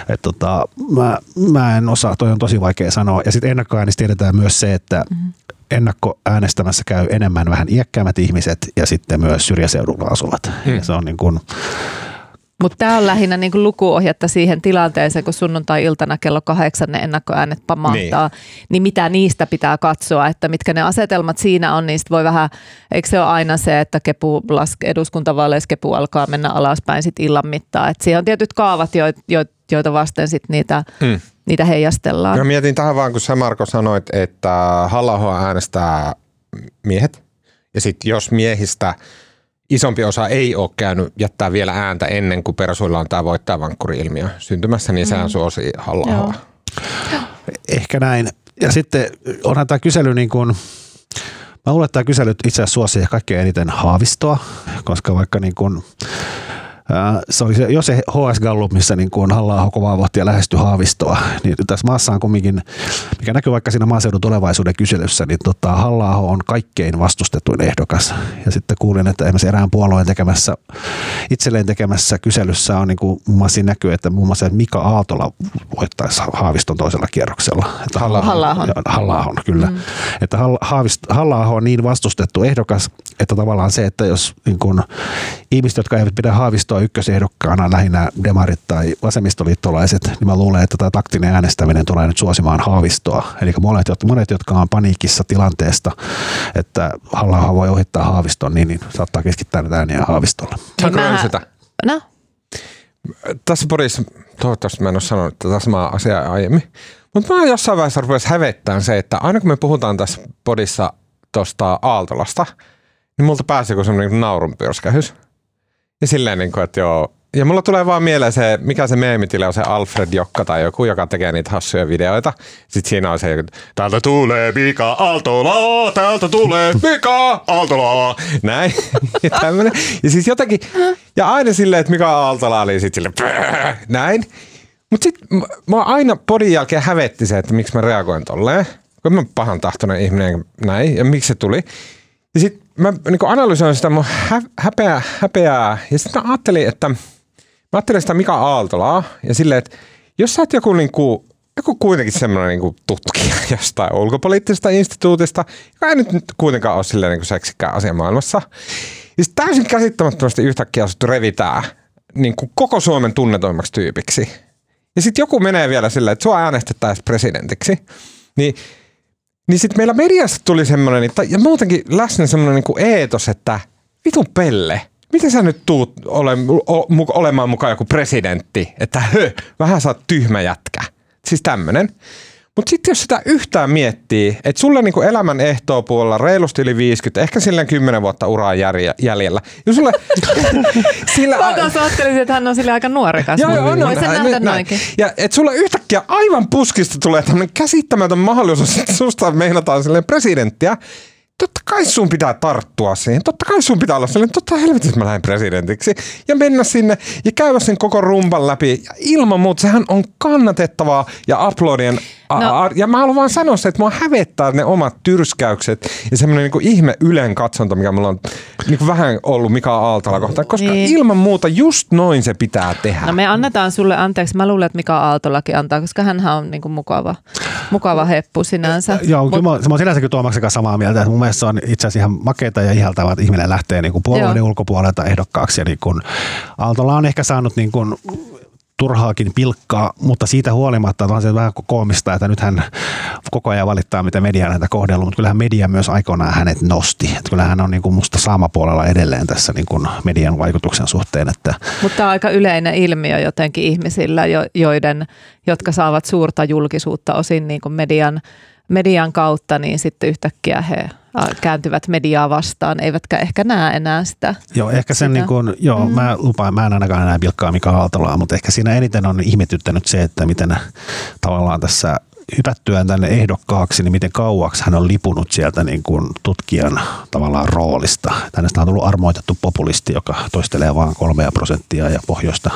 Et tota, mä, mä en osaa, toi on tosi vaikea sanoa. Ja sitten ennakkoäänistä tiedetään myös se, että mm-hmm ennakkoäänestämässä käy enemmän vähän iäkkäämmät ihmiset ja sitten myös syrjäseudulla asuvat. Hmm. Ja se on niin kuin, mutta tämä on lähinnä niinku lukuohjetta siihen tilanteeseen, kun sunnuntai-iltana kello kahdeksan ne ennakkoäänet pamahtaa, niin. niin mitä niistä pitää katsoa, että mitkä ne asetelmat siinä on, niin voi vähän, eikö se ole aina se, että kepu laske, eduskuntavaaleissa kepu alkaa mennä alaspäin sit illan mittaan. Et siihen on tietyt kaavat, jo, jo, joita vasten sit niitä, hmm. Niitä heijastellaan. Mä mietin tähän vaan, kun sä Marko sanoit, että halla äänestää miehet, ja sitten jos miehistä – isompi osa ei ole käynyt jättää vielä ääntä ennen kuin persuilla on tämä voittajavankkuri-ilmiö syntymässä, niin sehän mm. suosi halla Ehkä näin. Ja sitten onhan tämä kysely niin kuin, mä luulen, että tämä kysely itse asiassa suosii kaikkein eniten haavistoa, koska vaikka niin kuin, se oli se, jos se HS Gallup, missä niin kuin halla kovaa vauhtia lähesty haavistoa, niin tässä maassa on kumminkin, mikä näkyy vaikka siinä maaseudun tulevaisuuden kyselyssä, niin tota, halla on kaikkein vastustetuin ehdokas. Ja sitten kuulin, että esimerkiksi erään puolueen tekemässä, itselleen tekemässä kyselyssä on niin kuin, muun muassa näkyy, että muun muassa Mika Aaltola voittaisi haaviston toisella kierroksella. Että halla halla kyllä. Mm. Että halla on niin vastustettu ehdokas, että tavallaan se, että jos niin kuin, ihmiset, jotka eivät pidä haavistoa ykkösehdokkaana lähinnä demarit tai vasemmistoliittolaiset, niin mä luulen, että tämä taktinen äänestäminen tulee nyt suosimaan haavistoa. Eli monet, monet jotka on paniikissa tilanteesta, että halla voi ohittaa haaviston, niin, niin saattaa keskittää näitä ääniä haavistolla. Saanko niin mä... sitä? No. Tässä podissa, toivottavasti mä en ole sanonut tätä samaa asiaa aiemmin, mutta mä jossain vaiheessa rupesi hävettään se, että aina kun me puhutaan tässä podissa tuosta Aaltolasta, niin multa pääsee joku semmoinen naurunpyrskähys. Ja silleen, niin kuin, että joo. Ja mulla tulee vaan mieleen se, mikä se meemitile on se Alfred Jokka tai joku, joka tekee niitä hassuja videoita. Sitten siinä on se, täältä tulee Mika Aaltola, täältä tulee Mika Aaltola. Näin. Ja. Ja siis jotenkin, ja aina silleen, että Mika Aaltola oli sitten silleen, näin. Mutta sitten mä aina podin jälkeen hävetti se, että miksi mä reagoin tolleen. Kun mä pahan tahtoinen ihminen näin, ja miksi se tuli. Ja sitten mä niin analysoin sitä mun häpeää, häpeää ja sitten mä ajattelin, että mä ajattelin sitä Mika Aaltolaa ja silleen, että jos sä oot joku niin kuin joku kuitenkin semmoinen niin tutkija jostain ulkopoliittisesta instituutista, joka ei nyt, kuitenkaan ole silleen niin kuin seksikkään asia maailmassa. Ja sit täysin käsittämättömästi yhtäkkiä asuttu revitää niin kuin koko Suomen tunnetuimmaksi tyypiksi. Ja sitten joku menee vielä silleen, että sua äänestettäisiin presidentiksi. Niin, niin sitten meillä mediassa tuli semmoinen, ja muutenkin läsnä semmoinen niin eetos, että vitun pelle, miten sä nyt tuut ole, o, olemaan mukaan joku presidentti, että hö, vähän sä oot tyhmä jätkä. Siis tämmönen. Mutta sitten jos sitä yhtään miettii, että sulle niinku elämän puolella reilusti yli 50, ehkä silleen 10 vuotta uraa jäljellä. Jos sulle, sillä, Mä taas ajattelisin, että hän on sille aika nuorekas. Joo, joo, on, on, nähdä noinkin. Ja että sulle yhtäkkiä aivan puskista tulee tämmöinen käsittämätön mahdollisuus, että susta meinataan silleen presidenttiä totta kai sun pitää tarttua siihen. Totta kai sun pitää olla sellainen, totta helvetissä mä lähden presidentiksi. Ja mennä sinne ja käydä sen koko rumban läpi. Ja ilman muuta sehän on kannatettavaa ja uploadien No. Ja mä haluan vaan sanoa se, että mua hävettää ne omat tyrskäykset ja semmoinen niin ihme ylen katsonta, mikä mulla on niin kuin vähän ollut Mika Aaltola kohtaan, koska niin. ilman muuta just noin se pitää tehdä. No me annetaan sulle anteeksi. Mä luulen, että Mika Aaltolakin antaa, koska hän on niin kuin mukava, mukava heppu sinänsä. Joo, Mut, kyllä mä, mä oon sinänsä kyllä Tuomaksen kanssa samaa mieltä. Että mun mielestä se on itse asiassa ihan makeita ja ihaltavaa, että ihminen lähtee niin kuin puolueiden ulkopuolelta ehdokkaaksi. Ja niin kuin Aaltola on ehkä saanut niin kuin turhaakin pilkkaa, mutta siitä huolimatta on se vähän koomista, että nyt hän koko ajan valittaa, mitä media häntä kohdellut, mutta kyllähän media myös aikoinaan hänet nosti. Että kyllähän hän on niin kuin musta saamapuolella edelleen tässä niin kuin median vaikutuksen suhteen. Että mutta tämä on aika yleinen ilmiö jotenkin ihmisillä, joiden, jotka saavat suurta julkisuutta osin niin kuin median median kautta, niin sitten yhtäkkiä he kääntyvät mediaa vastaan, eivätkä ehkä näe enää sitä. Joo, ehkä sen niin kuin, joo, mm. mä lupaan, mä en ainakaan enää pilkkaa Mika Aaltolaa, mutta ehkä siinä eniten on ihmetyttänyt se, että miten tavallaan tässä hypättyään tänne ehdokkaaksi, niin miten kauaksi hän on lipunut sieltä niin kuin tutkijan tavallaan roolista. Hänestä on tullut armoitettu populisti, joka toistelee vain kolmea prosenttia ja pohjoista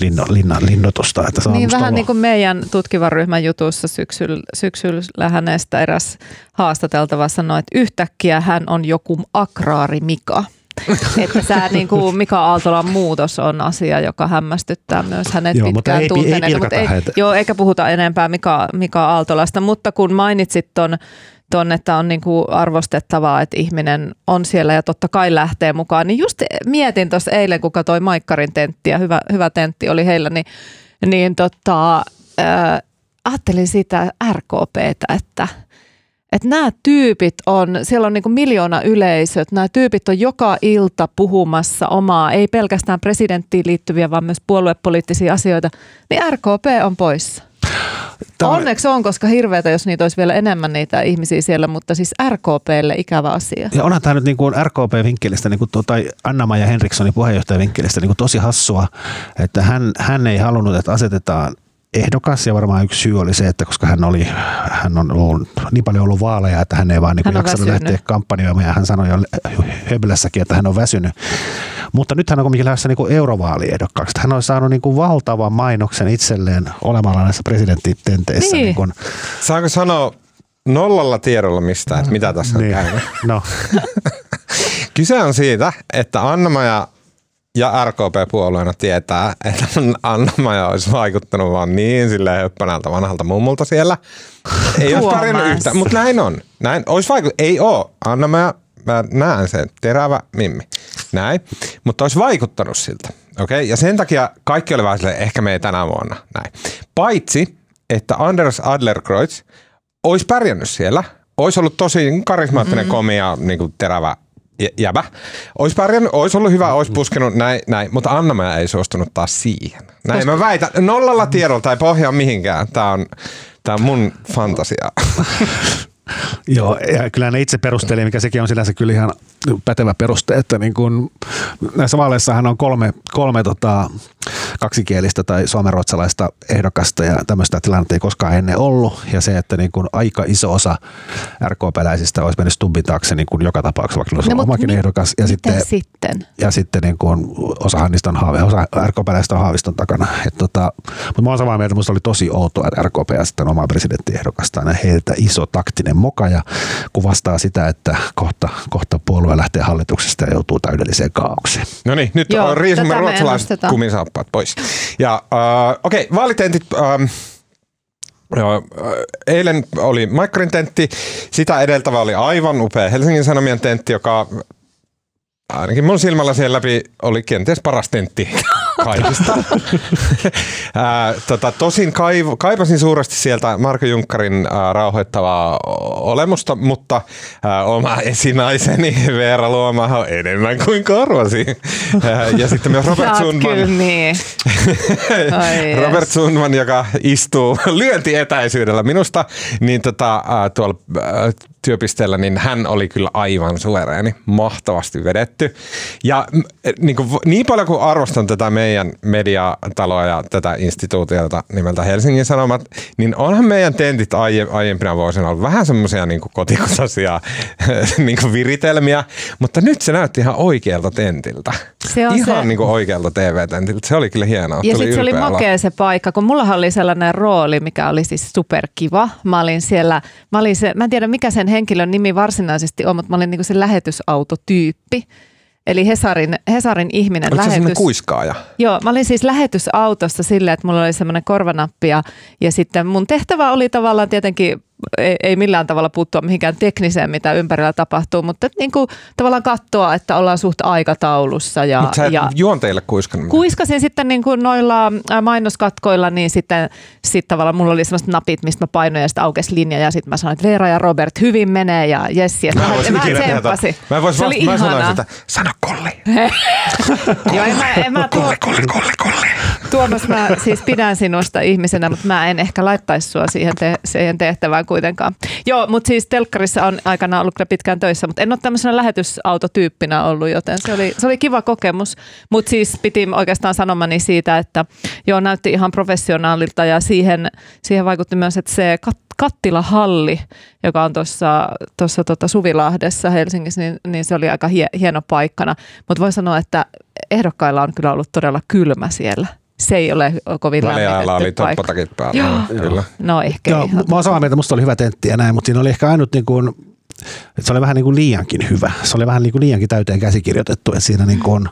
linno, linna, linnoitusta. Että niin vähän niin kuin meidän tutkivan ryhmän jutussa syksyllä, syksyllä hänestä eräs haastateltava sanoi, että yhtäkkiä hän on joku akraari Mika. että sä, niin kuin Mika Aaltolan muutos on asia, joka hämmästyttää myös hänet joo, pitkään. Mutta ei, ei, joo, eikä puhuta enempää Mika, Mika Aaltolasta, mutta kun mainitsit ton ton, että on niinku arvostettavaa, että ihminen on siellä ja totta kai lähtee mukaan. Niin just mietin tuossa eilen, kun katsoin Maikkarin tenttiä, hyvä, hyvä tentti oli heillä, niin, niin tota, äh, ajattelin sitä RKPtä, että että nämä tyypit on, siellä on niin kuin miljoona yleisöt, nämä tyypit on joka ilta puhumassa omaa, ei pelkästään presidenttiin liittyviä, vaan myös puoluepoliittisia asioita, niin RKP on poissa. Tämä Onneksi on, koska hirveätä, jos niitä olisi vielä enemmän niitä ihmisiä siellä, mutta siis RKPlle ikävä asia. Ja onhan tämä nyt niin kuin RKP-vinkkelistä, niin kuin tuota Anna-Maja Henrikssonin puheenjohtaja-vinkkelistä niin kuin tosi hassua, että hän, hän ei halunnut, että asetetaan ehdokas ja varmaan yksi syy oli se, että koska hän, oli, hän on ollut niin paljon ollut vaaleja, että hän ei vaan niin jaksanut lähteä kampanjoimaan ja hän sanoi jo Höblässäkin, että hän on väsynyt. Mutta nyt hän on kuitenkin lähdössä niin eurovaaliehdokkaaksi. Hän on saanut niin kuin valtavan mainoksen itselleen olemalla näissä presidenttitenteissä. Niin. Niin kuin. Saanko sanoa nollalla tiedolla mista, että mitä tässä on niin. käynyt? No. Kyse on siitä, että anna ja ja RKP-puolueena tietää, että Anna-Maja olisi vaikuttanut vaan niin silleen höppänältä vanhalta mummulta siellä. Ei olisi pärjännyt yhtä, mutta näin on. Näin olisi vaikuttanut. Ei oo. Anna-Maja, mä näen sen. Terävä mimmi. Näin. Mutta olisi vaikuttanut siltä. Okei. Okay? Ja sen takia kaikki oli vähän silleen, ehkä me ei tänä vuonna. Näin. Paitsi, että Anders Adlerkreutz olisi pärjännyt siellä. Olisi ollut tosi karismaattinen, mm-hmm. komia, niin kuin terävä jäbä. Olisi pärjännyt, olisi ollut hyvä, olisi puskenut näin, näin mutta Anna ei suostunut taas siihen. Näin Koska... mä väitän, nollalla tiedolla tai pohjaa mihinkään. Tämä on, tämä on mun fantasia. Joo, ja kyllä ne itse perusteli, mikä sekin on sinänsä kyllä ihan pätevä peruste, että niin kun, näissä vaaleissahan on kolme, kolme tota, kaksikielistä tai suomenruotsalaista ehdokasta ja tämmöistä tilannetta ei koskaan ennen ollut. Ja se, että niin kun aika iso osa RKP-läisistä olisi mennyt Stubbin taakse niin kun joka tapauksessa, vaikka olisi no, omakin mi- ehdokas. Ja sitten, sitten? Ja sitten niin kun osahan niistä on haave, osa RKP-läisistä on haaviston takana. Et tota, mutta mä oon samaa mieltä, että oli tosi outoa, että RKP ja sitten omaa presidenttiehdokastaan ja heiltä iso taktinen moka ja kuvastaa sitä, että kohta, kohta puolue lähtee hallituksesta ja joutuu täydelliseen kaaukseen. No niin, nyt Joo, riisumme ruotsalaiset kumisaappaat pois. Ja uh, okei, okay, vaalitentit... Joo, äh, eilen oli Maikkarin tentti, sitä edeltävä oli aivan upea Helsingin Sanomien tentti, joka ainakin mun silmällä siellä läpi oli kenties paras tentti kaikista. Tota, tosin kaiv, kaipasin suuresti sieltä Marko Junkkarin ää, rauhoittavaa olemusta, mutta ää, oma esinaiseni Veera Luoma on enemmän kuin korvasi. Ja sitten myös Robert Sundman. Niin. Robert. Sundman, joka istuu lyöntietäisyydellä minusta, niin tota, ää, tuolla ää, työpisteellä, niin hän oli kyllä aivan suvereeni, mahtavasti vedetty. Ja niin, kuin, niin paljon kuin arvostan tätä meidän mediataloa ja tätä instituutiota nimeltä Helsingin Sanomat, niin onhan meidän tentit aie, aiempina vuosina ollut vähän semmoisia niin kotikutoisia niin kuin viritelmiä, mutta nyt se näytti ihan oikealta tentiltä. Se on ihan se- niin kuin oikealta TV-tentiltä. Se oli kyllä hienoa. Ja sitten se oli makea se paikka, kun mullahan oli sellainen rooli, mikä oli siis superkiva. Mä olin siellä, mä, olin se, mä en tiedä mikä sen henkilön nimi varsinaisesti on, mutta mä olin niinku se lähetysautotyyppi. Eli Hesarin, Hesarin ihminen Oliko se semmoinen lähetys. kuiskaaja? Joo, mä olin siis lähetysautossa silleen, että mulla oli semmoinen korvanappi ja, ja sitten mun tehtävä oli tavallaan tietenkin, ei, ei millään tavalla puuttua mihinkään tekniseen, mitä ympärillä tapahtuu, mutta et niin kuin, tavallaan katsoa, että ollaan suht aikataulussa. Ja, Mutta sä ja juonteille kuiskannut. kuiskasin sitten niin kuin noilla ää, mainoskatkoilla, niin sitten sit tavallaan mulla oli sellaiset napit, mistä mä painoin ja sitten aukesi linja ja sitten mä sanoin, että Veera ja Robert hyvin menee ja Jessi, että Mä mä, voisin mä tsemppasin. Mä en vois Se vasta, mä sanoin sitä, sano kolli, Joo, en mä, en mä tuo, kolli, kolli, kolli. Tuomas, mä siis pidän sinusta ihmisenä, mutta mä en ehkä laittaisi sua siihen, te- siihen tehtävään kuitenkaan. Joo, mutta siis telkkarissa on aikana ollut kyllä pitkään töissä, mutta en ole tämmöisenä lähetysautotyyppinä ollut, joten se oli, se oli kiva kokemus. Mutta siis piti oikeastaan sanomani siitä, että joo, näytti ihan professionaalilta ja siihen, siihen vaikutti myös, että se kat- Kattilahalli, joka on tuossa tota Suvilahdessa Helsingissä, niin, niin se oli aika hie, hieno paikkana. Mutta voi sanoa, että ehdokkailla on kyllä ollut todella kylmä siellä. Se ei ole kovin Väliajalla oli lämmitetty paikka. toppatakit päällä. Joo. Kyllä. No ehkä Joo, ihan. mä oon samaa mieltä, musta oli hyvä tentti ja näin, mutta siinä oli ehkä ainut niin kuin, että se oli vähän niin kuin liiankin hyvä. Se oli vähän niin kuin liiankin täyteen käsikirjoitettu, että siinä niin kuin,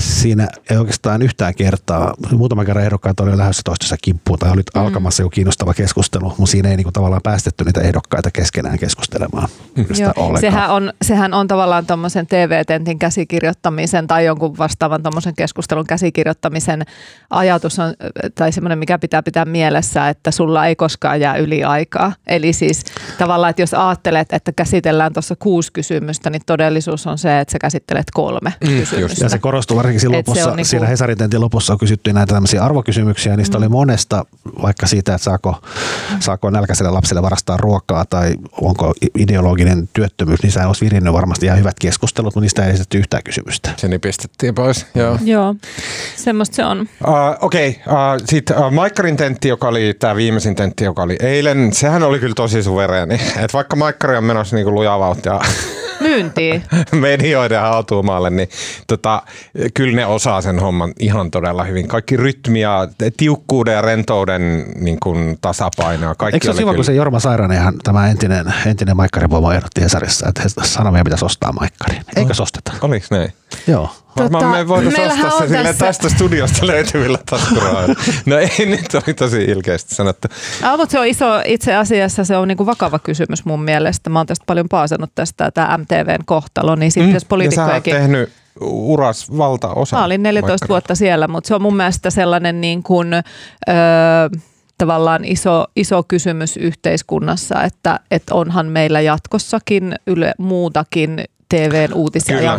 siinä ei oikeastaan yhtään kertaa, muutaman kerran ehdokkaat oli lähdössä toistensa kimppuun tai oli alkamassa joku kiinnostava keskustelu, mutta siinä ei niin kuin tavallaan päästetty niitä ehdokkaita keskenään keskustelemaan. Sitä Joo, sehän, on, sehän on tavallaan tuommoisen TV-tentin käsikirjoittamisen tai jonkun vastaavan tuommoisen keskustelun käsikirjoittamisen ajatus on, tai semmoinen, mikä pitää pitää mielessä, että sulla ei koskaan jää yli aikaa. Eli siis tavallaan, että jos ajattelet, että käsitellään tuossa kuusi kysymystä, niin todellisuus on se, että sä käsittelet kolme Mm, kysymystä. Ja se korostuu varsinkin siinä Et lopussa, niinku- siinä Hesarin tentin lopussa on kysytty näitä tämmöisiä arvokysymyksiä, niistä mm. oli monesta, vaikka siitä, että saako, saako nälkäiselle lapselle varastaa ruokaa tai onko ideologinen työttömyys, niin sehän olisi virinnyt varmasti ihan hyvät keskustelut, mutta niistä ei esitetty yhtään kysymystä. Se nipistettiin pois, joo. Joo, semmoista se on. Uh, Okei, okay. uh, sitten uh, Maikkarin tentti, joka oli tämä viimeisin tentti, joka oli eilen, sehän oli kyllä tosi suvereeni. Et vaikka Maikkari on menossa niinku lujaa vauhtia Myyntiin. medioiden hautuumaalle, niin tota, kyllä ne osaa sen homman ihan todella hyvin. Kaikki rytmi ja tiukkuuden ja rentouden niin kuin tasapainoa. Kaikki Eikö se ole oli kiva, kun kyllä- se Jorma Sairanehan, tämä entinen, entinen Maikkarivoimo ehdotti Hesarissa, että Sanomia pitäisi ostaa Maikkari. Eikö se osteta? Oliks näin? Joo. Varmaan Tota, me voitaisiin ostaa se on silleen tässä- tästä studiosta löytyvillä taskurahoilla. No ei, nyt oli tosi ilkeästi sanottu. Ah, mutta se on iso, itse asiassa se on niinku vakava kysymys mun mielestä. Mä oon tästä paljon paasannut tästä, tämä MTVn kohtalo, niin sitten mm, jos ja sä oot poliitikkojakin... tehnyt uras valtaosa. Mä olin 14 Maikkari. vuotta siellä, mutta se on mun mielestä sellainen niin kuin, öö, tavallaan iso, iso kysymys yhteiskunnassa, että, että onhan meillä jatkossakin yle, muutakin TVn uutisia Kyllä, ja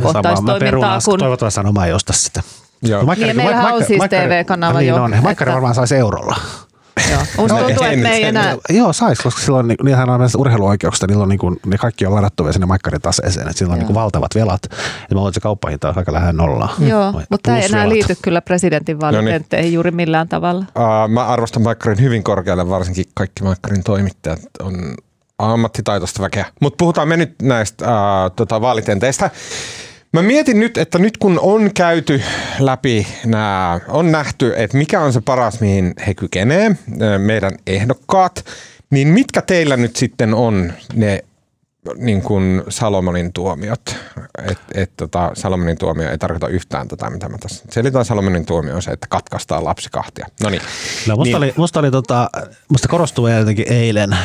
perunaan, kuin toivottavasti Sanoma ei osta sitä. Joo. Maikkari- Niin, meillähän on siis TV-kanava niin jo, On. Maikkari että- varmaan saisi eurolla. Joo. Musta No, tuntuu, ei että me nyt ei enää... Joo, sais, koska silloin niin, niinhän on näistä urheiluoikeuksista, niillä on niin kuin, ne kaikki on ladattavia sinne Maikkarin taseeseen, että sillä on niin kuin valtavat velat. Ja mä luulen, että se kauppahinta on aika lähellä nollaa. Joo, Vai- mutta tämä ei enää liity kyllä presidentinvaalitentteihin juuri millään tavalla. Uh, mä arvostan Maikkarin hyvin korkealle, varsinkin kaikki Maikkarin toimittajat on ammattitaitoista väkeä. Mutta puhutaan me nyt näistä uh, tota, vaalitenteistä. Mä mietin nyt, että nyt kun on käyty läpi nämä, on nähty, että mikä on se paras, mihin he kykenee, meidän ehdokkaat, niin mitkä teillä nyt sitten on ne niin kuin Salomonin tuomiot. Et, et, tota, Salomonin tuomio ei tarkoita yhtään tätä, mitä mä tässä selitän. Salomonin tuomio on se, että katkaistaan lapsi kahtia. No niin. No, musta, niin. oli, musta, oli tota, musta korostuu jotenkin eilen,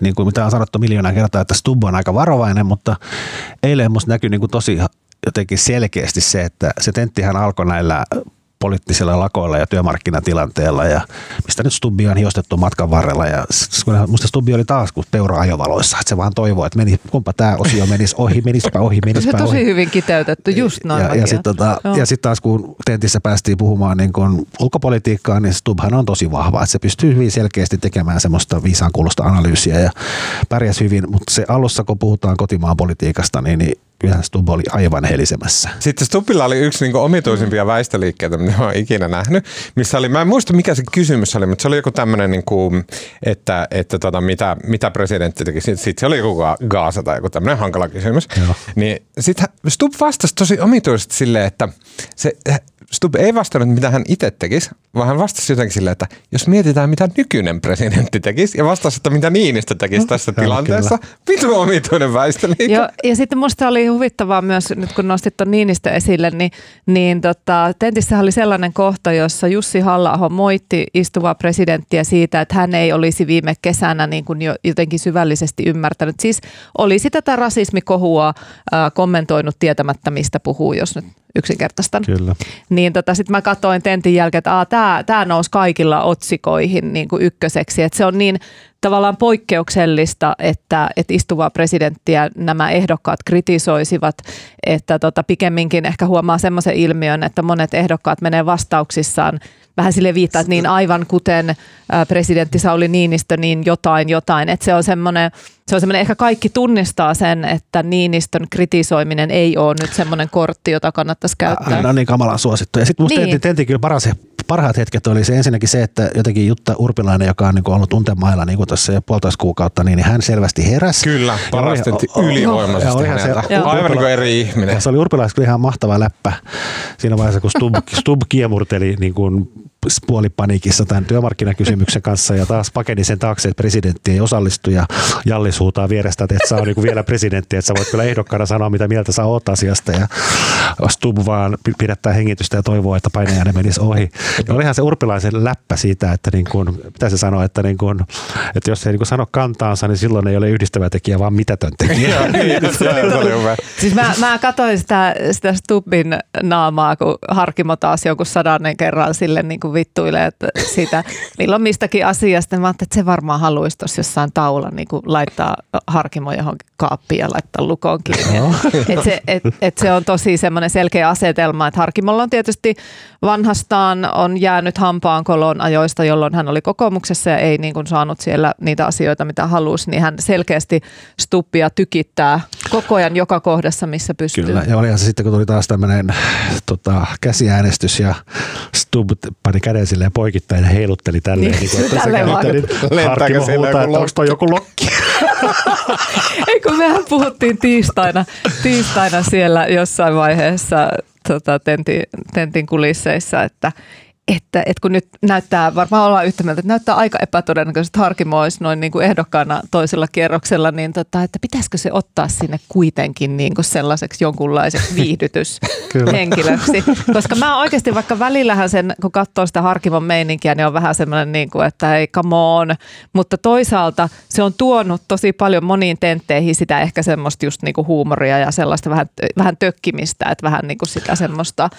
niin kuin mitä on sanottu miljoonaa kertaa, että Stubb on aika varovainen, mutta eilen musta näkyi niin kuin tosi jotenkin selkeästi se, että se tenttihän alkoi näillä poliittisilla lakoilla ja työmarkkinatilanteella ja mistä nyt Stubbi on hiostettu matkan varrella ja musta Stubbi oli taas kuin peura ajovaloissa, että se vaan toivoo, että meni, kumpa tämä osio menisi ohi, menispä ohi, menispä Se ohi. tosi hyvin kiteytetty, just noin. Ja, ja sitten tota, sit taas kun tentissä päästiin puhumaan niin kun ulkopolitiikkaa, niin Stubhan on tosi vahva, että se pystyy hyvin selkeästi tekemään semmoista viisaan kuulosta analyysiä ja pärjäs hyvin, mutta se alussa kun puhutaan kotimaan politiikasta, niin, niin kyllähän Stubb oli aivan helisemässä. Sitten Stubbilla oli yksi niinku omituisimpia väistöliikkeitä, mitä olen ikinä nähnyt, missä oli, mä en muista mikä se kysymys oli, mutta se oli joku tämmöinen, niinku, että, että tota, mitä, mitä presidentti teki. Sitten sit se oli joku Gaasa tai joku tämmöinen hankala kysymys. Joo. Niin sitten Stubb vastasi tosi omituisesti silleen, että se, Stubb ei vastannut, mitä hän itse tekisi, vaan hän vastasi jotenkin silleen, että jos mietitään, mitä nykyinen presidentti tekisi, ja vastasi, että mitä Niinistö tekisi tässä Joo, tilanteessa. Vitu omituinen väistöliike. Joo, ja sitten musta oli huvittavaa myös, nyt kun nostit tuon Niinistö esille, niin, niin tota, Tentissä oli sellainen kohta, jossa Jussi halla moitti istuvaa presidenttiä siitä, että hän ei olisi viime kesänä niin kuin jo jotenkin syvällisesti ymmärtänyt. Siis olisi tätä rasismikohua äh, kommentoinut tietämättä, mistä puhuu, jos nyt yksinkertaistan. Kyllä. Niin tota, sitten mä katsoin tentin jälkeen, että tämä tää nousi kaikilla otsikoihin niin kuin ykköseksi. Että se on niin tavallaan poikkeuksellista, että, että istuvaa presidenttiä nämä ehdokkaat kritisoisivat, että tota, pikemminkin ehkä huomaa semmoisen ilmiön, että monet ehdokkaat menee vastauksissaan vähän sille viittaa, että niin aivan kuten presidentti Sauli Niinistö, niin jotain jotain. Että se on semmoinen, se on semmoinen, ehkä kaikki tunnistaa sen, että Niinistön kritisoiminen ei ole nyt semmoinen kortti, jota kannattaisi käyttää. Hän on niin kamalan suosittu. Ja sitten musta Niin. niin. tentti kyllä paras, parhaat hetket oli se ensinnäkin se, että jotenkin Jutta Urpilainen, joka on niin ollut tuntemailla niin kuin tuossa jo puolitoista kuukautta, niin hän selvästi heräsi. Kyllä, ja ylivoimaisesti olihan se- häneltä. Joo. Aivan niin kuin eri ihminen. Ja se oli Urpilaisella kyllä ihan mahtava läppä siinä vaiheessa, kun Stubb, Stubb kiemurteli niin kuin puolipaniikissa tämän työmarkkinakysymyksen kanssa ja taas pakeni sen taakse, että presidentti ei osallistu ja Jallis huutaa vierestä, että et sä on niin vielä presidentti, että sä voit kyllä ehdokkaana sanoa, mitä mieltä sä oot asiasta ja Stubb vaan pi- pidättää hengitystä ja toivoo, että painajainen menisi ohi. Ja olihan se urpilaisen läppä siitä, että niin kuin, mitä se sanoo, että, niin kuin, että jos ei niin kuin sano kantaansa, niin silloin ei ole yhdistävä tekijä, vaan mitätön tekijä. Joo, niin. Siis mä, mä katsoin sitä, sitä Stubbin naamaa, kun Harkimo taas joku sadannen kerran sille niin kuin vittuilee että siitä milloin mistäkin asiasta. Mä ajattelin, että se varmaan haluaisi tuossa jossain taula niin kuin laittaa Harkimo johonkin kaappiin ja laittaa lukon kiinni. et se, et, et se on tosi semmoinen selkeä asetelma, että Harkimolla on tietysti vanhastaan on jäänyt hampaan kolon ajoista, jolloin hän oli kokoomuksessa ja ei niin kuin saanut siellä niitä asioita, mitä halusi, niin hän selkeästi Stubbia tykittää koko ajan joka kohdassa, missä pystyy. Kyllä, ja olihan se sitten, kun tuli taas tämmöinen tota, käsiäänestys ja Stubb pani käden silleen poikittain ja heilutteli tälleen. Niin, Niin, kuin, että tälleen vaan. niin, Lentääkö Harkimo huutaa, joku että onko toi joku lokki? Ei kun mehän puhuttiin tiistaina, tiistaina siellä jossain vaiheessa tota, tentin, tentin kulisseissa, että, että, että kun nyt näyttää, varmaan ollaan yhtä mieltä, että näyttää aika epätodennäköisesti, että Harkimo olisi noin niin kuin ehdokkaana toisella kierroksella, niin tota, että pitäisikö se ottaa sinne kuitenkin niin kuin sellaiseksi jonkunlaiseksi viihdytyshenkilöksi. Koska mä oikeasti vaikka välillähän sen, kun katsoo sitä Harkimon meininkiä, niin on vähän semmoinen, niin kuin, että hei, come on. Mutta toisaalta se on tuonut tosi paljon moniin tentteihin sitä ehkä semmoista just niin kuin huumoria ja sellaista vähän, vähän tökkimistä, että vähän niin kuin sitä semmoista,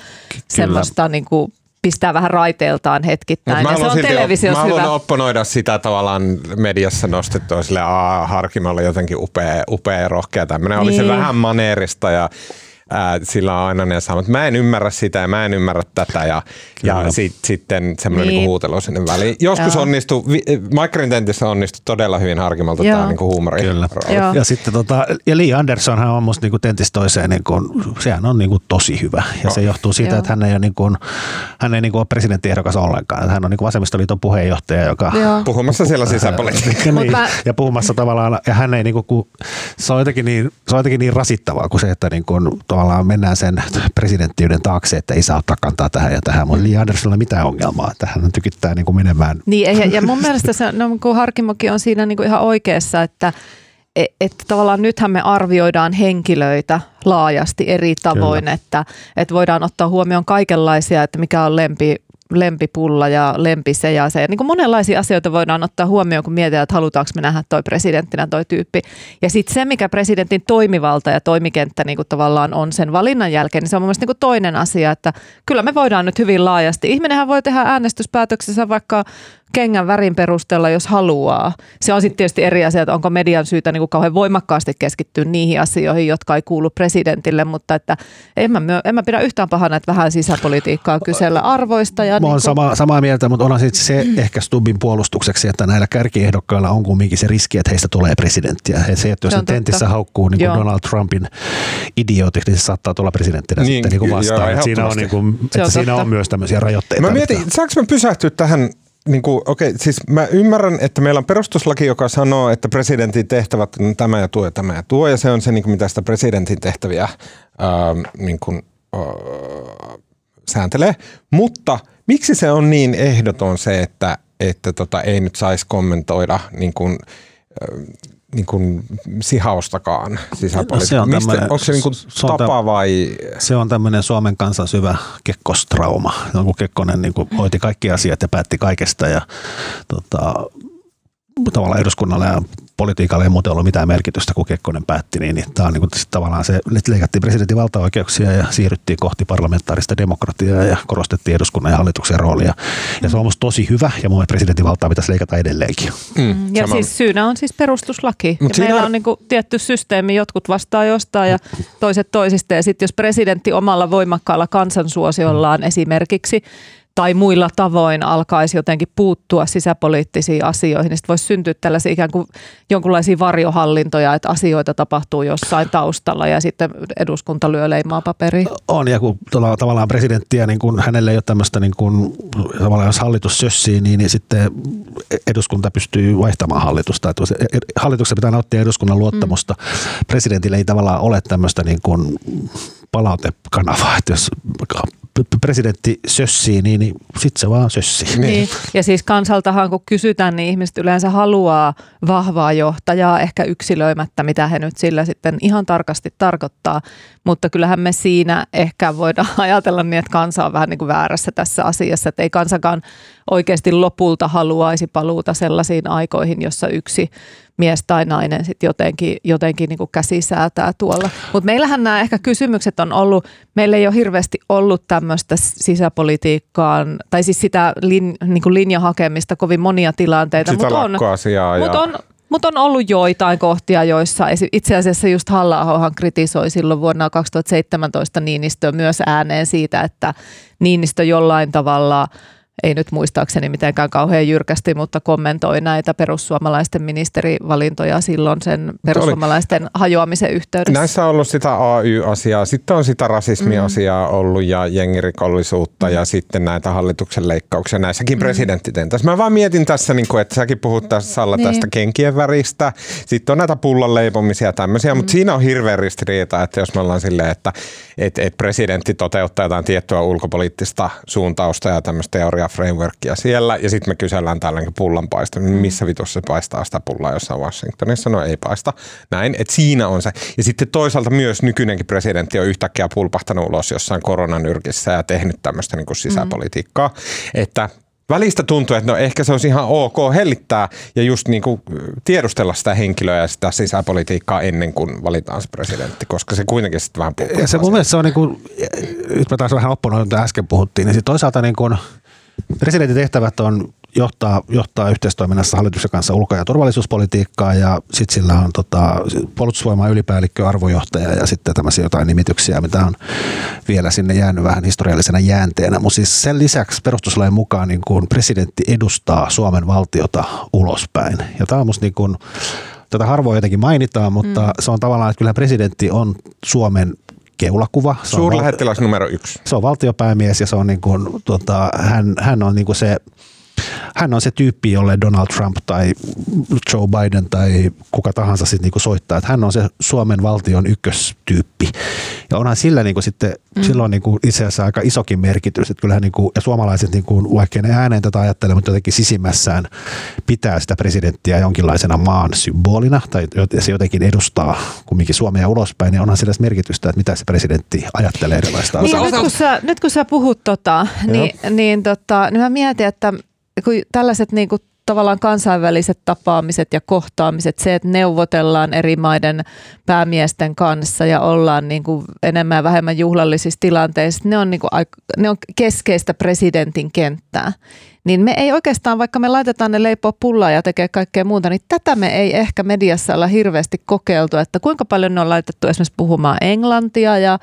semmoista niin kuin pistää vähän raiteeltaan hetkittäin. Mut Ja se on televisiossa mä haluan hyvä. opponoida sitä tavallaan mediassa nostettua sille Harkimolla jotenkin upea, upea ja rohkea tämmöinen. Oli se Niin. vähän maneerista ja ää, sillä on aina ne samat. Mä en ymmärrä sitä ja mä en ymmärrä tätä ja, ja sit, sitten semmoinen Niin. niinku huutelu sinne väliin. Joskus Joo. onnistui, Mike Tentissä onnistui todella hyvin Harkimolta Joo. tämä niinku huumori. Kyllä. Joo. Ja sitten tota, ja Lee Andersonhan on musta niinku tentistä toiseen, niinku, sehän on niinku tosi hyvä. Ja se johtuu siitä, Joo. että hän ei ole, niinku, hän ei niinku ole presidenttiehdokas ollenkaan. Hän on niinku vasemmistoliiton puheenjohtaja, joka Joo. Puhumassa siellä sisäpolitiikkaa. Niin, mä- ja puhumassa tavallaan, ja hän ei niinku, ku, se, on jotenkin niin, se on jotenkin niin rasittavaa kuin se, että niinku, tavallaan mennään sen presidenttiyden taakse, että ei saa ottaa kantaa tähän ja tähän. Mutta Lee Andersonilla ei mitään ongelmaa, että hän tykittää niinku menemään Niin, ja, ja mun mielestä se, no, kun Harkimokin on siinä niin kuin ihan oikeassa, että e- että tavallaan nythän me arvioidaan henkilöitä laajasti eri tavoin, Kyllä. että, että voidaan ottaa huomioon kaikenlaisia, että mikä on lempi lempipulla ja lempi se ja se. Niin kuin monenlaisia asioita voidaan ottaa huomioon, kun mietitään, että halutaanko me nähdä toi presidenttinä toi tyyppi. Ja sitten se, mikä presidentin toimivalta ja toimikenttä niin kuin tavallaan on sen valinnan jälkeen, niin se on mun niin kuin toinen asia, että kyllä me voidaan nyt hyvin laajasti. Ihminenhän voi tehdä äänestyspäätöksessä vaikka kengän värin perusteella, jos haluaa. Se on sitten tietysti eri asia, että onko median syytä niin kuin kauhean voimakkaasti keskittyä niihin asioihin, jotka ei kuulu presidentille, mutta että en mä, myö- en mä pidä yhtään pahana, että vähän sisäpolitiikkaa kysellä arvoista. Ja Mä niin kuin, sama, samaa mieltä, mutta onhan sitten se ehkä Stubbin puolustukseksi, että näillä kärkiehdokkailla on kumminkin se riski, että heistä tulee presidenttiä. Et se, että jos Se tentissä haukkuu niin kuin Joo. Donald Trumpin idiootiksi, niin se saattaa tulla presidenttinä Niin, sitten niin kuin joo, vastaan. Et siinä on, niin kuin, Se on että siinä totta. on myös tämmöisiä rajoitteita. Mä mietin, saanko mä pysähtyä tähän niin kuin, okei, siis mä ymmärrän, että meillä on perustuslaki, joka sanoo, että presidentin tehtävät on tämä ja tuo ja tämä ja tuo, ja se on se, niin kuin, mitä sitä presidentin tehtäviä ää, niin kuin, ää, sääntelee. Mutta miksi se on niin ehdoton se, että, että tota, ei nyt saisi kommentoida niin kuin, ää, niin kuin sihaustakaan sisäpolitiikkaa? se on Mistä- Onko se niin kuin se on tapa vai... Se on tämmöinen Suomen kansan syvä kekkostrauma. No, kun Kekkonen niin kuin hoiti kaikki asiat ja päätti kaikesta ja tota, tavallaan eduskunnalle ja politiikalle ei muuten ollut mitään merkitystä, kun Kekkonen päätti, niin, niin tämä on niin kuin, sit tavallaan se, nyt leikattiin presidentin valtaoikeuksia ja siirryttiin kohti parlamentaarista demokratiaa ja korostettiin eduskunnan ja hallituksen roolia. Ja se on musta tosi hyvä ja mun presidentin valtaa pitäisi leikata edelleenkin. Mm, ja sama- siis syynä on siis perustuslaki. Mut ja siinä- meillä on niin kuin tietty systeemi, jotkut vastaa jostain ja toiset toisista. Ja sitten jos presidentti omalla voimakkaalla kansansuosiollaan esimerkiksi tai muilla tavoin alkaisi jotenkin puuttua sisäpoliittisiin asioihin, niin sitten voisi syntyä tällaisia ikään kuin jonkinlaisia varjohallintoja, että asioita tapahtuu jossain taustalla ja sitten eduskunta lyö leimaa paperiin. On, ja kun tuolla tavallaan presidenttiä, niin kun hänelle ei ole tämmöistä, niin kun, tavallaan jos hallitus sössii, niin, niin sitten eduskunta pystyy vaihtamaan hallitusta. Että hallituksen pitää nauttia eduskunnan luottamusta. Mm. Presidentillä ei tavallaan ole tämmöistä niin kun palautekanavaa, että jos presidentti sössii, niin, niin sitten se vaan sössii. Niin. Ja siis kansaltahan kun kysytään, niin ihmiset yleensä haluaa vahvaa johtajaa, ehkä yksilöimättä, mitä he nyt sillä sitten ihan tarkasti tarkoittaa. Mutta kyllähän me siinä ehkä voidaan ajatella niin, että kansa on vähän niin kuin väärässä tässä asiassa, että ei kansakaan oikeasti lopulta haluaisi paluuta sellaisiin aikoihin, jossa yksi mies tai nainen sitten jotenkin, jotenkin niin kuin käsi säätää tuolla. Mutta meillähän nämä ehkä kysymykset on ollut, meillä ei ole hirveästi ollut tämmöistä sisäpolitiikkaan, tai siis sitä lin, niin kuin linjahakemista kovin monia tilanteita, Sitä mutta on, lakkoasiaa. mut ja... on, mut on ollut joitain kohtia, joissa itse asiassa just halla kritisoi silloin vuonna 2017 Niinistö myös ääneen siitä, että Niinistö jollain tavalla ei nyt muistaakseni mitenkään kauhean jyrkästi, mutta kommentoi näitä perussuomalaisten ministerivalintoja silloin sen perussuomalaisten hajoamisen yhteydessä. Näissä on ollut sitä AY-asiaa, sitten on sitä rasismiasiaa ollut ja jengirikollisuutta ja sitten näitä hallituksen leikkauksia näissäkin presidenttitentässä. Mä vaan mietin tässä, niin kuin, että säkin puhut tässä Salla Niin. tästä kenkien väristä. Sitten on näitä pullan leipomisia ja tämmöisiä, mutta siinä on hirveän ristiriita, että jos me ollaan silleen, että et, et presidentti toteuttaa jotain tiettyä ulkopoliittista suuntausta ja tämmöistä frameworkia siellä ja sitten me kysellään tällainen pullanpaista, niin missä vitussa se paistaa sitä pullaa jossain Washingtonissa, no ei paista. Näin, että siinä on se. Ja sitten toisaalta myös nykyinenkin presidentti on yhtäkkiä pulpahtanut ulos jossain koronanyrkissä ja tehnyt tämmöistä niin kuin sisäpolitiikkaa, että Välistä tuntuu, että no ehkä se olisi ihan ok hellittää ja just niin kuin tiedustella sitä henkilöä ja sitä sisäpolitiikkaa ennen kuin valitaan se presidentti, koska se kuitenkin sitten vähän. Ja se mun mielestä se on niin kuin, nyt mä taas vähän opponoin, mitä äsken puhuttiin, niin sit toisaalta niin kuin, presidentin tehtävät on johtaa, johtaa yhteistoiminnassa hallituksen kanssa ulko- ja turvallisuuspolitiikkaa ja sitten sillä on tota, puolustusvoiman ylipäällikkö, arvojohtaja ja sitten tämmöisiä jotain nimityksiä, mitä on vielä sinne jäänyt vähän historiallisena jäänteenä. Mutta siis sen lisäksi perustuslain mukaan niin kun presidentti edustaa Suomen valtiota ulospäin. Ja tämä on musta niin kun, tätä harvoin jotenkin mainitaan, mutta mm. se on tavallaan, että kyllä presidentti on Suomen keulakuva. Se on val- Suurlähettiläs numero yksi. se on valtiopäämies ja se on niin kuin, tota, hän, hän on niin kuin se hän on se tyyppi, jolle Donald Trump tai Joe Biden tai kuka tahansa sitten niinku soittaa. Että hän on se Suomen valtion ykköstyyppi. Ja onhan sillä niin kuin sitten, mm. silloin niin kuin itse asiassa aika isokin merkitys, että kyllähän niin kuin, ja suomalaiset, niin kuin, vaikka ne ääneen tätä ajattelee, mutta jotenkin sisimmässään pitää sitä presidenttiä jonkinlaisena maan symbolina, tai se jotenkin edustaa kumminkin Suomea ulospäin, niin onhan sillä merkitystä, että mitä se presidentti ajattelee erilaista niin, nyt, kun sä, nyt kun sä puhut tota, niin, niin, tota, niin mä mietin, että kun tällaiset niin kuin tavallaan kansainväliset tapaamiset ja kohtaamiset, se, että neuvotellaan eri maiden päämiesten kanssa ja ollaan niin kuin enemmän ja vähemmän juhlallisissa tilanteissa, ne on, niin kuin, ne on keskeistä presidentin kenttää. Niin me ei oikeastaan, vaikka me laitetaan ne leipoa pullaa ja tekee kaikkea muuta, niin tätä me ei ehkä mediassa olla hirveästi kokeiltu, että kuinka paljon ne on laitettu esimerkiksi puhumaan englantia ja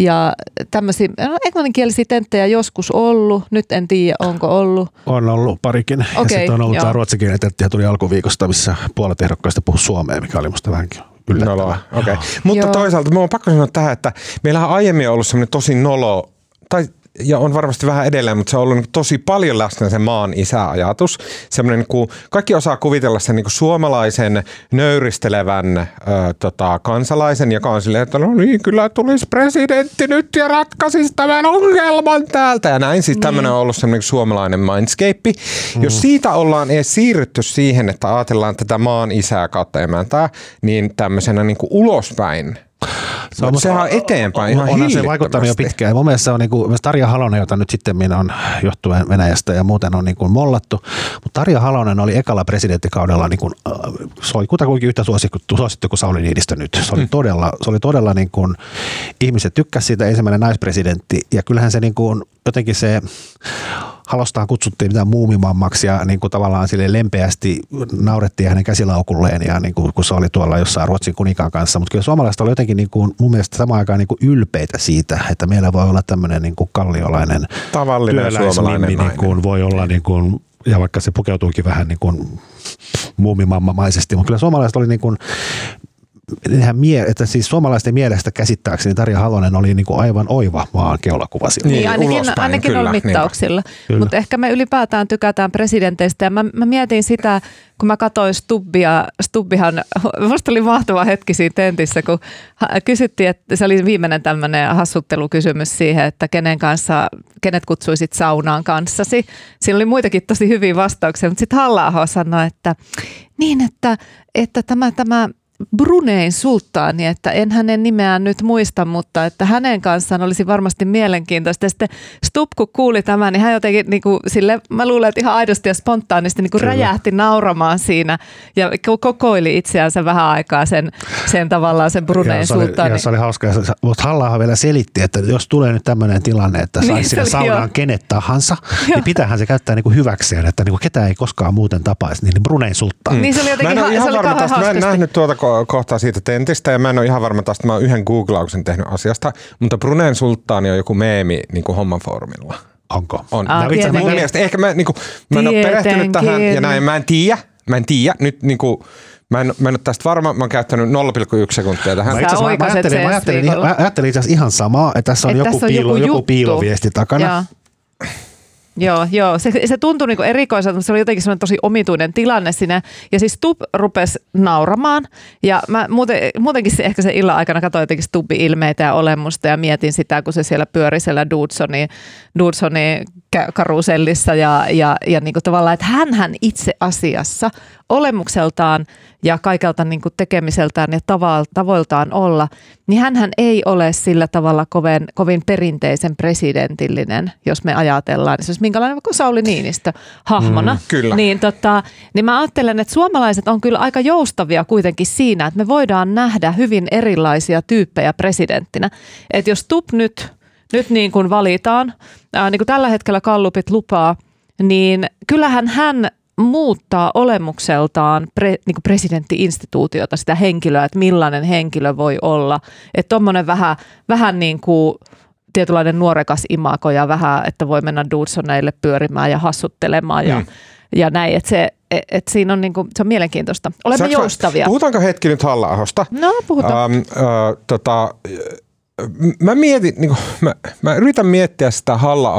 ja tämmöisiä no, englanninkielisiä tenttejä joskus ollut, nyt en tiedä onko ollut. On ollut parikin. Okay, ja sitten on ollut tämä ruotsinkielinen tentti tuli alkuviikosta, missä puolet ehdokkaista puhui suomea, mikä oli musta vähänkin yllättävää. No, okay. Mutta Joo. toisaalta mä oon pakko sanoa tähän, että meillä on aiemmin ollut semmoinen tosi nolo, tai ja on varmasti vähän edelleen, mutta se on ollut niin tosi paljon läsnä se maan isäajatus. Semmoinen, niin kuin, kaikki osaa kuvitella sen niin kuin suomalaisen nöyristelevän ö, tota, kansalaisen, joka on silleen, että no niin, kyllä tulisi presidentti nyt ja ratkaisisi tämän ongelman täältä. Ja näin siis tämmöinen on ollut semmoinen niin suomalainen mindscape. Mm. Jos siitä ollaan edes siirrytty siihen, että ajatellaan tätä maan isää kautta niin tämmöisenä niin kuin ulospäin – se on, sehän on eteenpäin on, ihan se vaikuttanut jo pitkään. Mun mielestä se on niin kuin, Tarja Halonen, jota nyt sitten on johtuen Venäjästä ja muuten on niin kuin mollattu. Mutta Tarja Halonen oli ekalla presidenttikaudella, niin kuin, äh, se oli kutakuinkin yhtä suosittu, suosittu kuin Sauli Niinistö nyt. Se oli mm. todella, se oli todella niin kuin, ihmiset tykkäsivät siitä ensimmäinen naispresidentti. Ja kyllähän se niin kuin, jotenkin se Halostaan kutsuttiin mitään muumimammaksi ja niin kuin tavallaan sille lempeästi naurettiin hänen käsilaukulleen ja niin kuin, kun se oli tuolla jossain Ruotsin kuninkaan kanssa. Mutta kyllä suomalaiset oli jotenkin niin kuin, mun mielestä samaan aikaan niin kuin ylpeitä siitä, että meillä voi olla tämmöinen niin kuin kalliolainen Tavallinen suomalainen niin kuin, voi olla niin kuin, ja vaikka se pukeutuukin vähän niin kuin muumimammamaisesti, mutta kyllä suomalaiset oli niin kuin nehän mie- että siis suomalaisten mielestä käsittääkseni Tarja Halonen oli niin kuin aivan oiva maan keulakuva Niin, niin ainakin, ulospäin, ainakin kyllä, on mittauksilla. Mutta ehkä me ylipäätään tykätään presidenteistä ja mä, mä mietin sitä, kun mä katsoin Stubbia, Stubbihan, musta oli mahtava hetki siinä tentissä, kun kysyttiin, että se oli viimeinen tämmöinen hassuttelukysymys siihen, että kenen kanssa, kenet kutsuisit saunaan kanssasi. Siinä oli muitakin tosi hyviä vastauksia, mutta sitten halla sanoi, että niin, että, että tämä, tämä Brunein sulttaani, että en hänen nimeään nyt muista, mutta että hänen kanssaan olisi varmasti mielenkiintoista. Ja sitten Stubb, kun kuuli tämän, niin hän jotenkin niin kuin, sille, mä luulen, että ihan aidosti ja spontaanisti niin kuin räjähti nauramaan siinä ja kokoili itseänsä vähän aikaa sen, sen tavallaan sen Brunein sulttaani. Se oli hauska, mutta halla vielä selitti, että jos tulee nyt tämmöinen tilanne, että saisi niin, sinne saunaan jo. kenet tahansa, joo. niin pitäähän se käyttää niin kuin hyväkseen, että niin kuin ketään ei koskaan muuten tapaisi, niin Brunein sulttaani. Mm. Niin se oli jotenkin, mä en ihan varma tästä, mä en nähnyt tuota kohtaa siitä tentistä ja mä en ole ihan varma tästä, mä oon yhden googlauksen tehnyt asiasta, mutta Bruneen sulttaani on joku meemi niin kuin homman foorumilla. Onko? On. Ah, itse mun mielestä, ehkä mä, niin kuin, mä en ole perehtynyt tähän ja näin, mä en tiedä, mä en tiedä, nyt niin kuin, Mä en, mä en ole tästä varma, mä oon käyttänyt 0,1 sekuntia tähän. Mä, itse mä, mä, ajattelin, mä, ajattelin, mä ajattelin itse asiassa ihan samaa, että tässä on, joku, tässä on piilo, joku, joku piiloviesti takana. Ja. Joo, joo. Se, se tuntui niinku erikoiselta, mutta se oli jotenkin tosi omituinen tilanne siinä. Ja siis Stub rupesi nauramaan. Ja mä muuten, muutenkin se, ehkä se illan aikana katsoin jotenkin Stubin ilmeitä ja olemusta ja mietin sitä, kun se siellä pyöri siellä Dudsonin, Dudsonin karusellissa ja, ja, ja niin kuin tavallaan, että hän itse asiassa olemukseltaan ja kaikelta niin kuin tekemiseltään ja tavoiltaan olla, niin hän ei ole sillä tavalla kovin, kovin perinteisen presidentillinen, jos me ajatellaan. Siis minkälainen vaikka Sauli Niinistö hahmona. Mm, kyllä. Niin, tota, niin mä ajattelen, että suomalaiset on kyllä aika joustavia kuitenkin siinä, että me voidaan nähdä hyvin erilaisia tyyppejä presidenttinä. Että jos Tup nyt, nyt niin kuin valitaan, ää, niin kuin tällä hetkellä kallupit lupaa, niin kyllähän hän muuttaa olemukseltaan pre, niin kuin presidenttiinstituutiota, sitä henkilöä, että millainen henkilö voi olla. Että tuommoinen vähän, vähän niin kuin tietynlainen nuorekas imako ja vähän, että voi mennä Dudsoneille pyörimään ja hassuttelemaan ja, mm. ja näin. Että se, et, et siinä on, niinku, se on mielenkiintoista. Olemme Saanko joustavia. Puhutaanko hetki nyt halla No, puhutaan. Ähm, äh, tota, mä mietin, niin kuin, mä, mä yritän miettiä sitä halla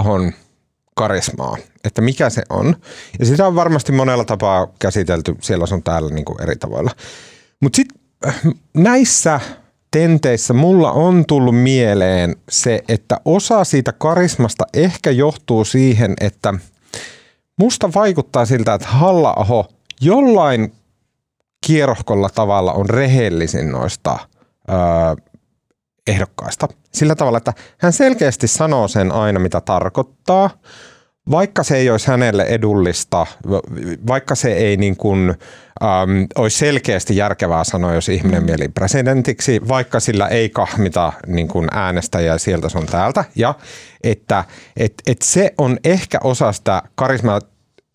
karismaa, että mikä se on. Ja sitä on varmasti monella tapaa käsitelty siellä on täällä niin kuin eri tavoilla. Mutta sitten äh, näissä tenteissä mulla on tullut mieleen se, että osa siitä karismasta ehkä johtuu siihen, että musta vaikuttaa siltä, että halla jollain kierrohkolla tavalla on rehellisin noista öö, ehdokkaista. Sillä tavalla, että hän selkeästi sanoo sen aina, mitä tarkoittaa – vaikka se ei olisi hänelle edullista, vaikka se ei niin kuin, äm, olisi selkeästi järkevää sanoa, jos ihminen mm. mieli presidentiksi, vaikka sillä ei kahmita niin kuin äänestäjää sieltä sun täältä. Ja että et, et se on ehkä osa sitä karismaa,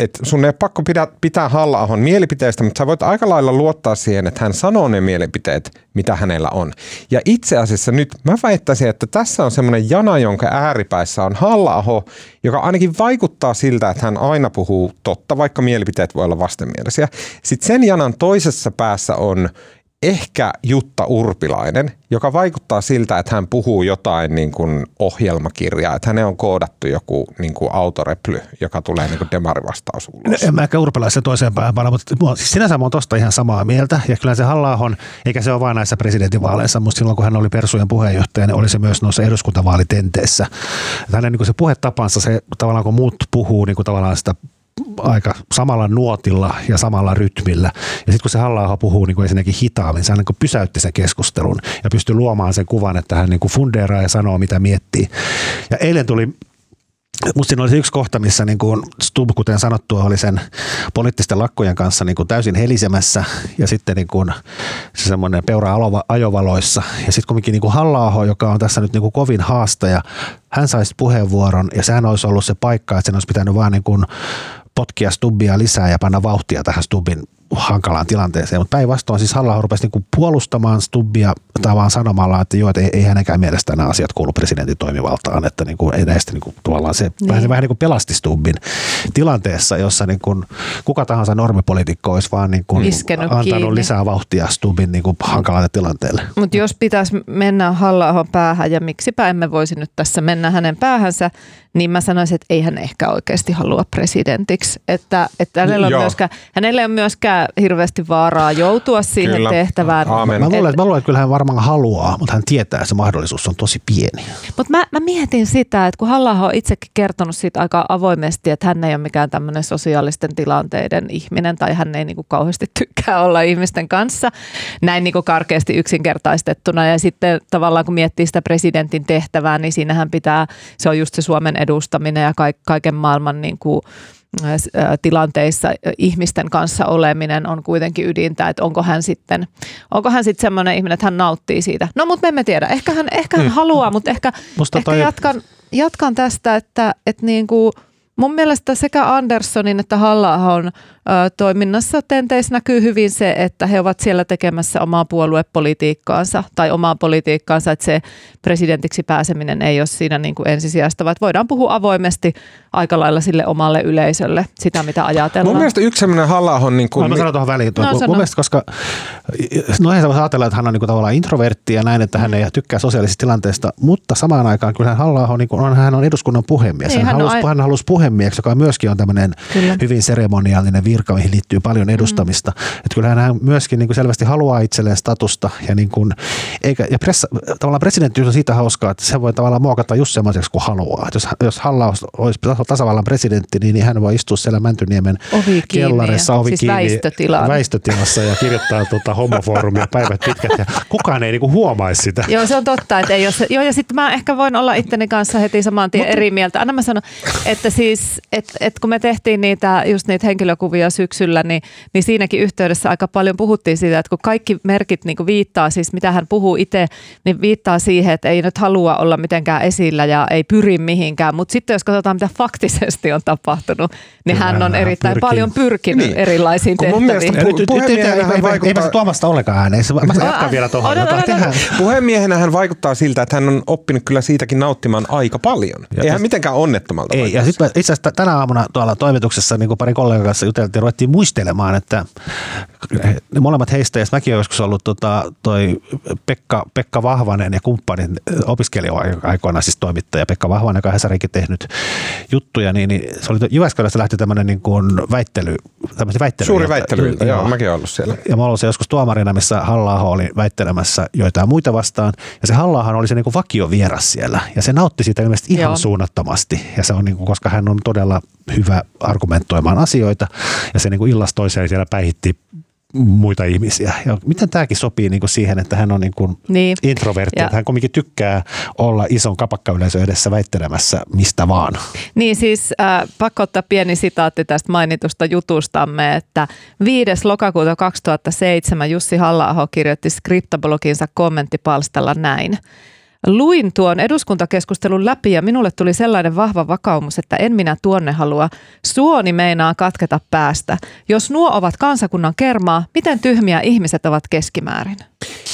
että sun ei ole pakko pitää, pitää halla mielipiteistä, mutta sä voit aika lailla luottaa siihen, että hän sanoo ne mielipiteet, mitä hänellä on. Ja itse asiassa nyt mä väittäisin, että tässä on semmoinen jana, jonka ääripäissä on halla joka ainakin vaikuttaa siltä, että hän aina puhuu totta, vaikka mielipiteet voi olla vastenmielisiä. Sitten sen janan toisessa päässä on ehkä Jutta Urpilainen, joka vaikuttaa siltä, että hän puhuu jotain niin kuin ohjelmakirjaa, että hänen on koodattu joku niin kuin autoreply, joka tulee niin kuin demarivastaus ulos. En mä ehkä Urpilaisen toiseen päähän mutta siis sinänsä mä oon tosta ihan samaa mieltä. Ja kyllä se halla eikä se ole vain näissä presidentinvaaleissa, mutta silloin kun hän oli Persujen puheenjohtaja, niin oli se myös noissa eduskuntavaalitenteissä. Hänen niin kuin se puhetapansa, se tavallaan kun muut puhuu niin kuin tavallaan sitä aika samalla nuotilla ja samalla rytmillä. Ja sitten kun se halla puhuu niin ensinnäkin hitaammin, se niin pysäytti sen keskustelun ja pystyi luomaan sen kuvan, että hän niin kuin fundeeraa ja sanoo, mitä miettii. Ja eilen tuli Musta siinä oli yksi kohta, missä niin kuin Stub, kuten sanottua, oli sen poliittisten lakkojen kanssa niin kuin täysin helisemässä ja sitten niin kuin se semmoinen peura ajovaloissa. Ja sitten kuitenkin niin kuin halla joka on tässä nyt niin kuin kovin haastaja, hän saisi puheenvuoron ja sehän olisi ollut se paikka, että sen olisi pitänyt vaan niin kuin potkia Stubbia lisää ja panna vauhtia tähän Stubbin hankalaan tilanteeseen. Mutta päinvastoin siis halla rupesi niinku puolustamaan Stubbia vaan sanomalla, että joo, että ei, ei hänenkään mielestä nämä asiat kuulu presidentin toimivaltaan. Että niinku, ei näistä niinku, tavallaan se, niin. vähän, vähän niin kuin pelasti Stubbin tilanteessa, jossa niinku, kuka tahansa normipolitiikko olisi vaan niinku, antanut kiinni. lisää vauhtia Stubbin niinku, hankalalle tilanteelle. Mutta jos pitäisi mennä halla päähän ja miksipä emme voisi nyt tässä mennä hänen päähänsä, niin mä sanoisin, että ei hän ehkä oikeasti halua presidentiksi. Että, että hänellä, on myöskään, hänellä ei ole myöskään hirveästi vaaraa joutua siihen kyllä. tehtävään. Aamen. Mä, luulen, että, mä luulen, että kyllä hän varmaan haluaa, mutta hän tietää, että se mahdollisuus on tosi pieni. Mutta mä, mä mietin sitä, että kun halla on itsekin kertonut siitä aika avoimesti, että hän ei ole mikään tämmöinen sosiaalisten tilanteiden ihminen tai hän ei niinku kauheasti tykkää olla ihmisten kanssa näin niinku karkeasti yksinkertaistettuna. Ja sitten tavallaan kun miettii sitä presidentin tehtävää, niin siinähän pitää, se on just se Suomen edustaminen ja kaiken maailman niin kuin tilanteissa ihmisten kanssa oleminen on kuitenkin ydintä, että onko hän sitten, onko hän sitten semmoinen ihminen, että hän nauttii siitä. No mutta me emme tiedä, ehkä hän, ehkä hän mm. haluaa, mutta ehkä, ehkä toi... jatkan, jatkan tästä, että, että niin kuin – Mun mielestä sekä Anderssonin että halla on toiminnassa tenteissä näkyy hyvin se, että he ovat siellä tekemässä omaa puoluepolitiikkaansa tai omaa politiikkaansa, että se presidentiksi pääseminen ei ole siinä niin kuin ensisijasta, vaan voidaan puhua avoimesti aika lailla sille omalle yleisölle sitä, mitä ajatellaan. Mun mielestä yksi sellainen halla on... Niin kuin... Mä sanon tuohon väliin. No, mun mielestä, koska no eihän ajatella, että hän on niin kuin tavallaan introvertti ja näin, että hän ei tykkää sosiaalisista tilanteista, mutta samaan aikaan kyllä halla on, niin kuin, on, hän on eduskunnan puhemies. Niin, hän, hän, halusi, hän halusi puhemieheksi, joka myöskin on tämmöinen Kyllä. hyvin seremoniaalinen mihin liittyy paljon edustamista. Mm. Että kyllähän hän myöskin niin kuin selvästi haluaa itselleen statusta ja, niin kuin, eikä, ja pressa, tavallaan presidentti on siitä hauskaa, että se voi tavallaan muokata just semmoiseksi kuin haluaa. Että jos, jos Halla olisi tasavallan presidentti, niin, niin hän voi istua siellä Mäntyniemen ovi kellarissa ovi siis kiinni, väistötila. väistötilassa ja kirjoittaa tuota homofoorumia päivät pitkät ja kukaan ei niinku huomaisi sitä. Joo, se on totta. Että ei jos, joo, ja sitten mä ehkä voin olla itteni kanssa heti saman tien Mutta, eri mieltä. Anna mä sanon, että siis et, et kun me tehtiin niitä, just niitä henkilökuvia syksyllä, niin, niin siinäkin yhteydessä aika paljon puhuttiin siitä, että kun kaikki merkit niin kuin viittaa, siis mitä hän puhuu itse, niin viittaa siihen, että ei nyt halua olla mitenkään esillä ja ei pyri mihinkään. Mutta sitten jos katsotaan, mitä faktisesti on tapahtunut, niin Kyllä, hän on erittäin pyrkin. paljon pyrkinyt niin. erilaisiin kun tehtäviin. Ei pääse tuomasta ollenkaan ääneen. Mä jatkan vielä tuohon. Puhemiehenä hän vaikuttaa siltä, että hän on oppinut kyllä siitäkin nauttimaan aika paljon. Eihän mitenkään onnettomalta. Ei, ja sitten itse asiassa tänä aamuna tuolla toimituksessa niin kuin pari kollegan kanssa juteltiin, ja ruvettiin muistelemaan, että ne molemmat heistä, ja mäkin olen joskus ollut tota, toi Pekka, Pekka Vahvanen ja kumppanin opiskelija-aikoina siis toimittaja Pekka Vahvanen, joka on tehnyt juttuja, niin, niin se oli Jyväskylässä lähti tämmöinen niin kuin väittely, väittely. Suuri väittely, joo, joo, mäkin olen ollut siellä. Ja mä olen ollut joskus tuomarina, missä halla oli väittelemässä joitain muita vastaan, ja se halla oli se niin kuin vakiovieras siellä, ja se nautti siitä ilmeisesti ihan joo. suunnattomasti, ja se on niin kuin, koska hän on todella hyvä argumentoimaan asioita, ja se niin kuin illasta toiseen siellä päihitti muita ihmisiä. Ja miten tämäkin sopii niin kuin siihen, että hän on niin kuin niin. introvertti, ja. että hän kuitenkin tykkää olla ison kapakkayleisön edessä väittelemässä mistä vaan. Niin siis äh, pakko ottaa pieni sitaatti tästä mainitusta jutustamme, että 5. lokakuuta 2007 Jussi halla kirjoitti skriptabloginsa kommenttipalstalla näin. Luin tuon eduskuntakeskustelun läpi ja minulle tuli sellainen vahva vakaumus, että en minä tuonne halua. Suoni meinaa katketa päästä. Jos nuo ovat kansakunnan kermaa, miten tyhmiä ihmiset ovat keskimäärin?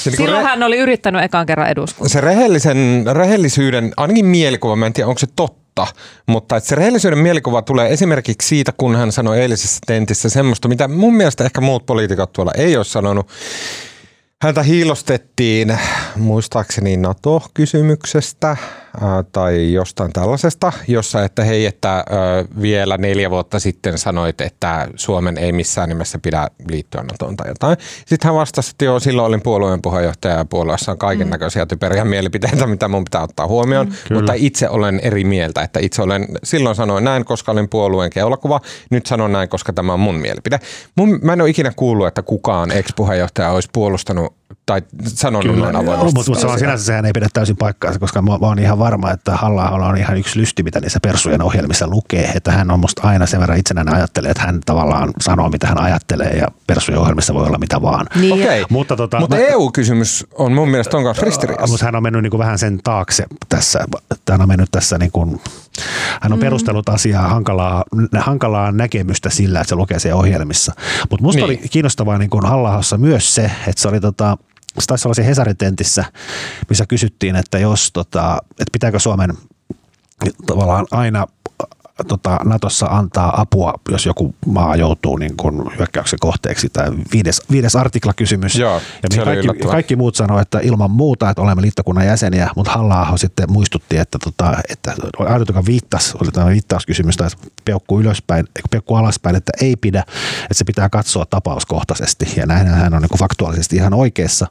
Niin Silloin re- hän oli yrittänyt ekan kerran eduskuntaan. Se rehellisen, rehellisyyden, ainakin mielikuva, mä en tiedä onko se totta, mutta että se rehellisyyden mielikuva tulee esimerkiksi siitä, kun hän sanoi eilisessä tentissä semmoista, mitä mun mielestä ehkä muut poliitikot tuolla ei ole sanonut, Häntä hiilostettiin muistaakseni NATO-kysymyksestä tai jostain tällaisesta, jossa että hei, että vielä neljä vuotta sitten sanoit, että Suomen ei missään nimessä pidä liittyä NATOon tai jotain. Sitten hän vastasi, että joo, silloin olin puolueen puheenjohtaja ja puolueessa on kaiken mm. näköisiä typeriä mielipiteitä, mitä mun pitää ottaa huomioon, mm, mutta itse olen eri mieltä, että itse olen, silloin sanoin näin, koska olin puolueen keulakuva, nyt sanon näin, koska tämä on mun mielipide. Mun, mä en ole ikinä kuullut, että kukaan ex-puheenjohtaja olisi puolustanut out. Tai sanonut Kyllä, noin avoimesti. Mutta se on sinänsä sehän ei pidä täysin paikkaansa, koska mä, mä oon ihan varma, että halla on ihan yksi lysti, mitä niissä persujen ohjelmissa lukee, että hän on musta aina sen verran itsenäinen ajattelee, että hän tavallaan sanoo, mitä hän ajattelee ja persujen ohjelmissa voi olla mitä vaan. Niin. Okay. Mutta, tota, mutta mä, EU-kysymys on mun mielestä on kanssa ristiriidassa. Mutta hän on mennyt niin kuin vähän sen taakse tässä, hän on mennyt tässä niin kuin, hän on mm. perustellut asiaa hankalaa, hankalaa näkemystä sillä, että se lukee se ohjelmissa. Mutta musta niin. oli kiinnostavaa niin kuin myös se, että se oli tota, se taisi olla se missä kysyttiin, että jos tota, että pitääkö Suomen tavallaan aina tota, Natossa antaa apua, jos joku maa joutuu niin kuin hyökkäyksen kohteeksi. Tai viides, viides artikla-kysymys. Joo, ja kaikki, kaikki muut sanoivat, että ilman muuta, että olemme liittokunnan jäseniä, mutta halla sitten muistutti, että, tota, että ainut, joka viittasi, oli tämä viittauskysymys, tai peukku ylöspäin, peukku alaspäin, että ei pidä, että se pitää katsoa tapauskohtaisesti. Ja näin hän on niin kuin faktuaalisesti ihan oikeassa.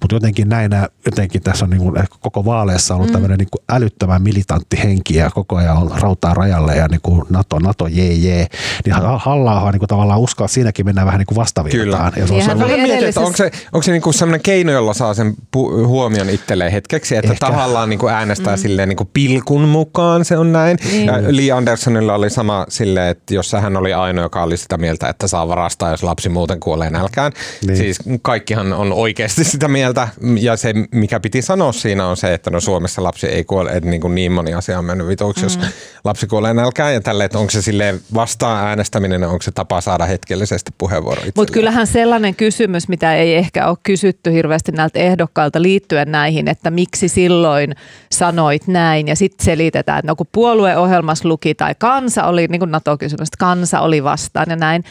Mutta jotenkin näin, jotenkin tässä on niin kuin koko vaaleessa ollut mm. tämmöinen niin kuin älyttömän militantti henki ja koko ajan on rautaa rajalle ja niin kuin NATO, NATO, jee, jee, niin halla niin kuin tavallaan uskoa, että siinäkin mennään vähän niin kuin vastavirtaan. Kyllä. Ja se on vähän mietin, että onko se, onko se niin kuin sellainen keino, jolla saa sen pu- huomion itselleen hetkeksi, että Ehkä. tahallaan niin kuin äänestää mm. silleen niin kuin pilkun mukaan, se on näin. Niin. Ja Lee Andersonilla oli sama silleen, että jos hän oli ainoa, joka oli sitä mieltä, että saa varastaa, jos lapsi muuten kuolee nälkään. Niin. Siis kaikkihan on oikeasti sitä mieltä, ja se mikä piti sanoa siinä on se, että no Suomessa lapsi ei kuole, että niin, kuin niin moni asia on mennyt vituksi, mm. jos lapsi kuolee nälkään nälkään ja tälle, että onko se sille vastaan äänestäminen, onko se tapa saada hetkellisesti puheenvuoro Mutta kyllähän sellainen kysymys, mitä ei ehkä ole kysytty hirveästi näiltä ehdokkailta liittyen näihin, että miksi silloin sanoit näin ja sitten selitetään, että no kun puolueohjelmassa luki tai kansa oli, niin kuin NATO-kysymys, että kansa oli vastaan ja näin,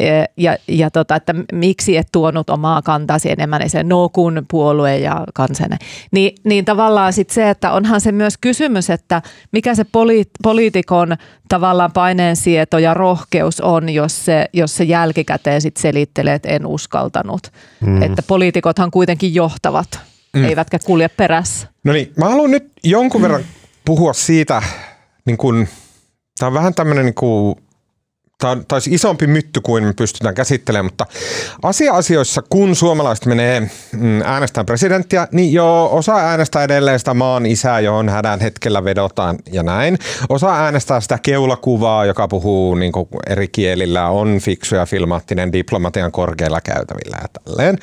ja, ja, ja tota, että miksi et tuonut omaa kantasi enemmän niin se no kun puolue ja kansene. Ni, niin tavallaan sitten se, että onhan se myös kysymys, että mikä se poli, poliitikon tavallaan paineensieto ja rohkeus on, jos se, jos se jälkikäteen sitten selittelee, että en uskaltanut. Mm. Että poliitikothan kuitenkin johtavat, mm. eivätkä kulje perässä. No niin, mä haluan nyt jonkun verran puhua siitä, niin kun, tämä on vähän tämmöinen niin kuin tämä olisi isompi mytty kuin me pystytään käsittelemään, mutta asia-asioissa, kun suomalaiset menee mm, äänestämään presidenttiä, niin joo, osa äänestää edelleen sitä maan isää, johon hädän hetkellä vedotaan ja näin. Osa äänestää sitä keulakuvaa, joka puhuu niin eri kielillä, on fiksu ja filmaattinen diplomatian korkeilla käytävillä ja tälleen.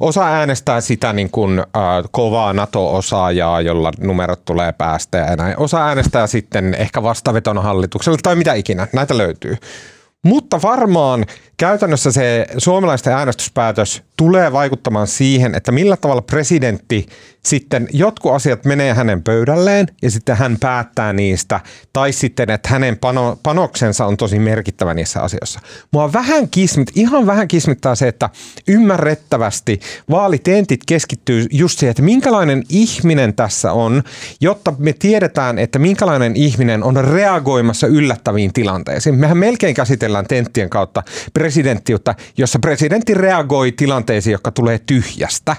Osa äänestää sitä niin kuin, äh, kovaa NATO-osaajaa, jolla numerot tulee päästä ja näin. Osa äänestää sitten ehkä vastavetona hallitukselle tai mitä ikinä, näitä löytyy. Mutta varmaan käytännössä se suomalaisten äänestyspäätös tulee vaikuttamaan siihen, että millä tavalla presidentti sitten jotkut asiat menee hänen pöydälleen ja sitten hän päättää niistä, tai sitten, että hänen pano, panoksensa on tosi merkittävä niissä asioissa. Mua vähän kismit, ihan vähän kismittää se, että ymmärrettävästi vaalitentit keskittyy just siihen, että minkälainen ihminen tässä on, jotta me tiedetään, että minkälainen ihminen on reagoimassa yllättäviin tilanteisiin. Mehän melkein käsitellään tenttien kautta presidenttiutta, jossa presidentti reagoi tilanteisiin, jotka tulee tyhjästä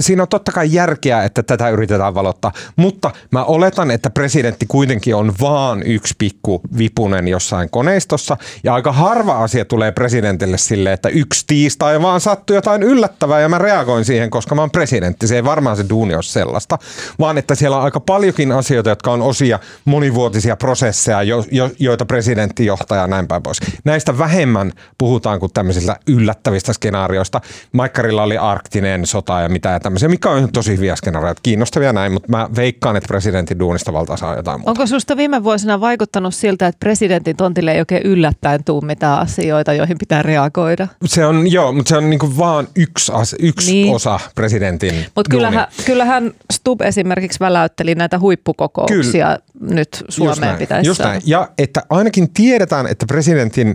siinä on totta kai järkeä, että tätä yritetään valottaa, mutta mä oletan, että presidentti kuitenkin on vaan yksi pikku vipunen jossain koneistossa ja aika harva asia tulee presidentille sille, että yksi tiistai vaan sattuu jotain yllättävää ja mä reagoin siihen, koska mä oon presidentti. Se ei varmaan se duuni ole sellaista, vaan että siellä on aika paljonkin asioita, jotka on osia monivuotisia prosesseja, jo, jo, joita presidentti johtaa ja näin päin pois. Näistä vähemmän puhutaan kuin tämmöisistä yllättävistä skenaarioista. Maikkarilla oli arktinen sota ja mitä tämmöisiä, mikä on tosi hyviä skenaarioita, kiinnostavia näin, mutta mä veikkaan, että presidentin duunista valta saa jotain muuta. Onko susta viime vuosina vaikuttanut siltä, että presidentin tontille ei oikein yllättäen tuu mitään asioita, joihin pitää reagoida? Se on, joo, mutta se on niinku vaan yksi, as, yksi niin. osa presidentin Mutta kyllähän, kyllähän Stub esimerkiksi väläytteli näitä huippukokouksia Kyllä. nyt Suomeen just näin, pitäisi just näin. Ja että ainakin tiedetään, että presidentin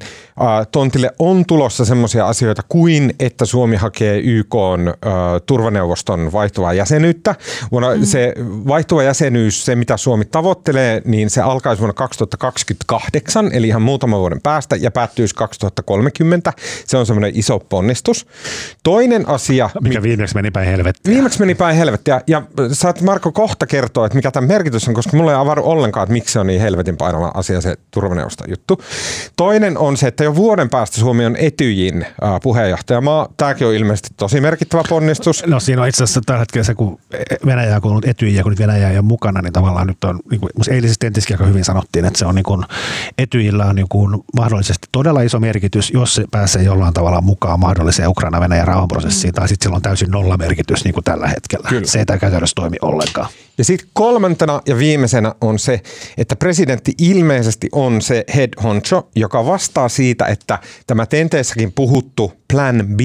tontille on tulossa sellaisia asioita kuin, että Suomi hakee YK turvaneuvoston neuvoston vaihtuvaa jäsenyyttä. Vuonna mm. Se vaihtuva jäsenyys, se mitä Suomi tavoittelee, niin se alkaisi vuonna 2028, eli ihan muutaman vuoden päästä, ja päättyisi 2030. Se on semmoinen iso ponnistus. Toinen asia... Mikä viimeksi meni päin helvettiä. Viimeksi meni päin helvettiä. Ja saat Marko kohta kertoa, että mikä tämän merkitys on, koska mulla ei avaru ollenkaan, että miksi se on niin helvetin painava asia se turvaneuvoston juttu. Toinen on se, että jo vuoden päästä Suomi on Etyjin puheenjohtajamaa. Tämäkin on ilmeisesti tosi merkittävä ponnistus. No siinä on itse asiassa tällä hetkellä se, kun Venäjä on kuulunut etyjiä, kun nyt Venäjä ei ole mukana, niin tavallaan nyt on, niin kuin eilisessä tentissäkin aika hyvin sanottiin, että se on niin kuin, etyjillä on niin kuin mahdollisesti todella iso merkitys, jos se pääsee jollain tavalla mukaan mahdolliseen Ukraina-Venäjän rauhanprosessiin, tai sitten sillä on täysin nolla merkitys niin kuin tällä hetkellä. Kyllä. Se ei käytännössä toimi ollenkaan. Ja sitten kolmantena ja viimeisenä on se, että presidentti ilmeisesti on se head honcho, joka vastaa siitä, että tämä tenteessäkin puhuttu plan B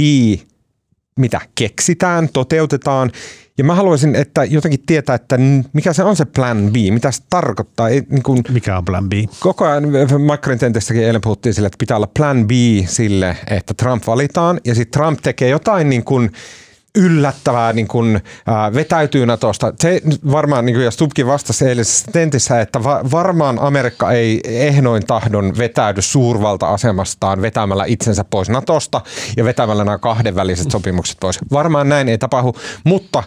mitä keksitään, toteutetaan. Ja mä haluaisin, että jotenkin tietää, että mikä se on se plan B, mitä se tarkoittaa. Ei, niin kun, mikä on plan B? Koko ajan Macron tentestäkin eilen puhuttiin sille, että pitää olla plan B sille, että Trump valitaan. Ja sitten Trump tekee jotain niin kuin, yllättävää niin kuin, äh, vetäytyy Natosta. Se varmaan, niin kuin, ja Stubkin vastasi eilisessä tentissä, että va- varmaan Amerikka ei ehnoin tahdon vetäydy suurvalta-asemastaan vetämällä itsensä pois Natosta ja vetämällä nämä kahdenväliset sopimukset pois. Varmaan näin ei tapahdu, mutta äh,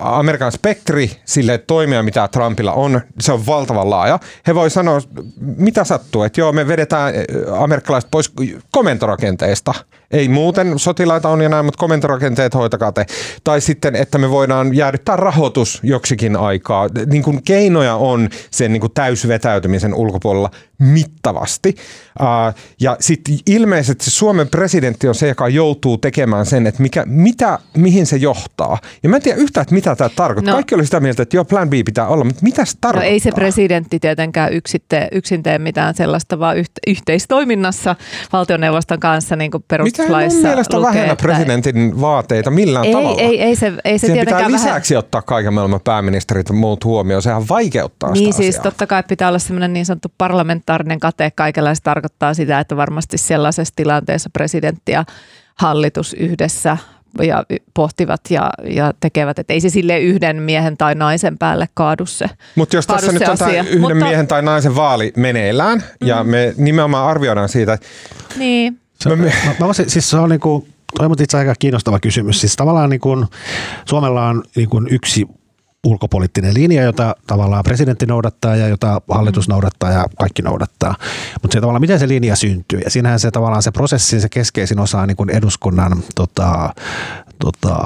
Amerikan spektri sille toimia, mitä Trumpilla on, se on valtavan laaja. He voi sanoa, mitä sattuu, että joo, me vedetään amerikkalaiset pois komentorakenteista. Ei muuten sotilaita on ja näin, mutta komentorakenteet hoitakaa kate. Tai sitten, että me voidaan jäädyttää rahoitus joksikin aikaa. Niin kuin keinoja on sen niin kuin täysvetäytymisen ulkopuolella mittavasti. Ja sitten ilmeisesti Suomen presidentti on se, joka joutuu tekemään sen, että mikä, mitä, mihin se johtaa. Ja mä en tiedä yhtään, että mitä tämä tarkoittaa. No. Kaikki oli sitä mieltä, että joo, plan B pitää olla, mutta mitä se tarkoittaa? No ei se presidentti tietenkään yksitte, yksin tee mitään sellaista, vaan yht, yhteistoiminnassa valtioneuvoston kanssa niin kuin perustuslaissa Mikä mielestä lukee, vähennä että... presidentin vaateita millään ei, tavalla. Ei, ei, se, ei se Siihen pitää lisäksi vähän... ottaa kaiken maailman pääministerit ja muut huomioon. Sehän vaikeuttaa niin, sitä siis asiaa. totta kai pitää olla semmoinen niin sanottu parlamentaarinen kate kaikella. Se tarkoittaa sitä, että varmasti sellaisessa tilanteessa presidentti ja hallitus yhdessä ja pohtivat ja, ja tekevät, että ei se sille yhden miehen tai naisen päälle kaadu se Mutta jos tässä nyt on tämä yhden Mutta... miehen tai naisen vaali meneillään mm. ja me nimenomaan arvioidaan siitä, niin. Se, me, mä, mä, siis se on niin kuin, toi on itse aika kiinnostava kysymys. Siis tavallaan niin kuin, Suomella on niin kuin yksi ulkopoliittinen linja, jota tavallaan presidentti noudattaa ja jota hallitus noudattaa ja kaikki noudattaa. Mutta se tavallaan, miten se linja syntyy. Ja siinähän se tavallaan se prosessi, se keskeisin osa on niin kuin eduskunnan tota, tota,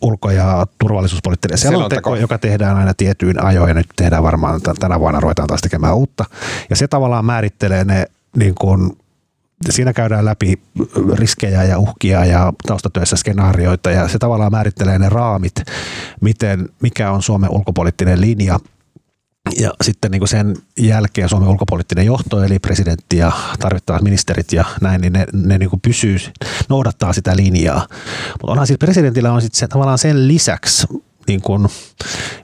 ulko- ja turvallisuuspoliittinen selonteko, selonteko, joka tehdään aina tietyin ajoin. Ja nyt tehdään varmaan, tänä vuonna ruvetaan taas tekemään uutta. Ja se tavallaan määrittelee ne niin kuin siinä käydään läpi riskejä ja uhkia ja taustatyössä skenaarioita ja se tavallaan määrittelee ne raamit, miten, mikä on Suomen ulkopoliittinen linja ja sitten niin kuin sen jälkeen Suomen ulkopoliittinen johto, eli presidentti ja tarvittavat ministerit ja näin, niin ne, ne niin kuin pysyy, noudattaa sitä linjaa. Mutta onhan siis presidentillä on sitten tavallaan sen lisäksi niin kuin,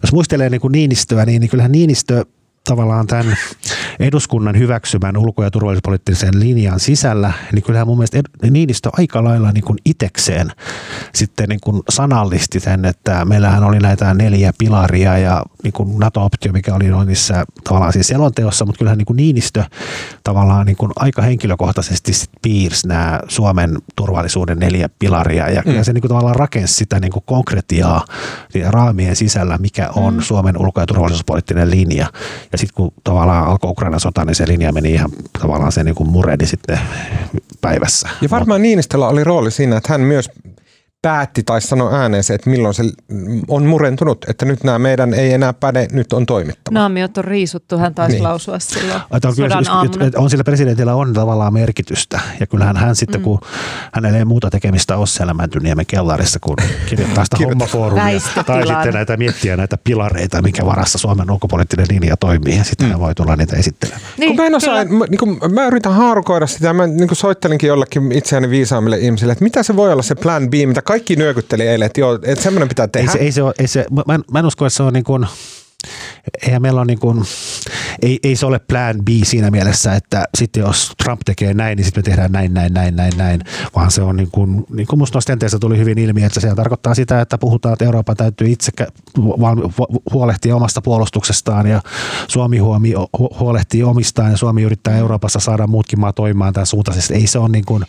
jos muistelee niin kuin Niinistöä, niin, niin kyllähän Niinistö tavallaan tämän eduskunnan hyväksymän ulko- ja turvallisuuspoliittisen linjan sisällä, niin kyllähän mun mielestä Niinistö aika lailla niin kuin itekseen sitten niin kuin sanallisti sen, että meillähän oli näitä neljä pilaria ja niin kuin NATO-optio, mikä oli niissä tavallaan siis selonteossa, mutta kyllähän niin kuin Niinistö tavallaan niin kuin aika henkilökohtaisesti piirsi nämä Suomen turvallisuuden neljä pilaria ja kyllä mm. se niin kuin tavallaan rakensi sitä niin kuin konkretiaa raamien sisällä, mikä on mm. Suomen ulko- ja turvallisuuspoliittinen linja. Ja sitten kun tavallaan alkoi Ukrainan sota, niin se linja meni ihan tavallaan se niin kuin mureni sitten päivässä. Ja varmaan Niinistöllä oli rooli siinä, että hän myös päätti tai sanoi ääneen se, että milloin se on murentunut, että nyt nämä meidän ei enää päde, nyt on toimittava. Naamiot on riisuttu, hän taisi niin. lausua silloin on, kyllä, siis, on sillä presidentillä on tavallaan merkitystä ja kyllähän hän sitten, mm. kun hänellä ei muuta tekemistä ole siellä Mäntyniemen kellarissa, kun kirjoittaa sitä hommafoorumia tai sitten näitä miettiä näitä pilareita, minkä varassa Suomen ulkopoliittinen linja toimii ja sitten mm. hän voi tulla niitä esittelemään. Niin, kun mä, en osaa, mä, niin kun, mä yritän haarukoida sitä, mä niin soittelinkin jollekin itseäni viisaammille ihmisille, että mitä se voi olla se plan B, mitä kaikki nyökytteli eilen, että joo, että semmoinen pitää tehdä. Ei se, ei se, ole, ei se mä, en, mä en usko, että se on niin kuin, eihän meillä ole niin kuin, ei, ei se ole plan B siinä mielessä, että sitten jos Trump tekee näin, niin sitten me tehdään näin, näin, näin, näin, näin, vaan se on niin kuin, niin kuin musta noista tuli hyvin ilmi, että se tarkoittaa sitä, että puhutaan, että Eurooppa täytyy itse huolehtia omasta puolustuksestaan ja Suomi huomi, huolehtii omistaan ja Suomi yrittää Euroopassa saada muutkin maat toimimaan tämän suuntaisesti. Ei se ole, niin kuin,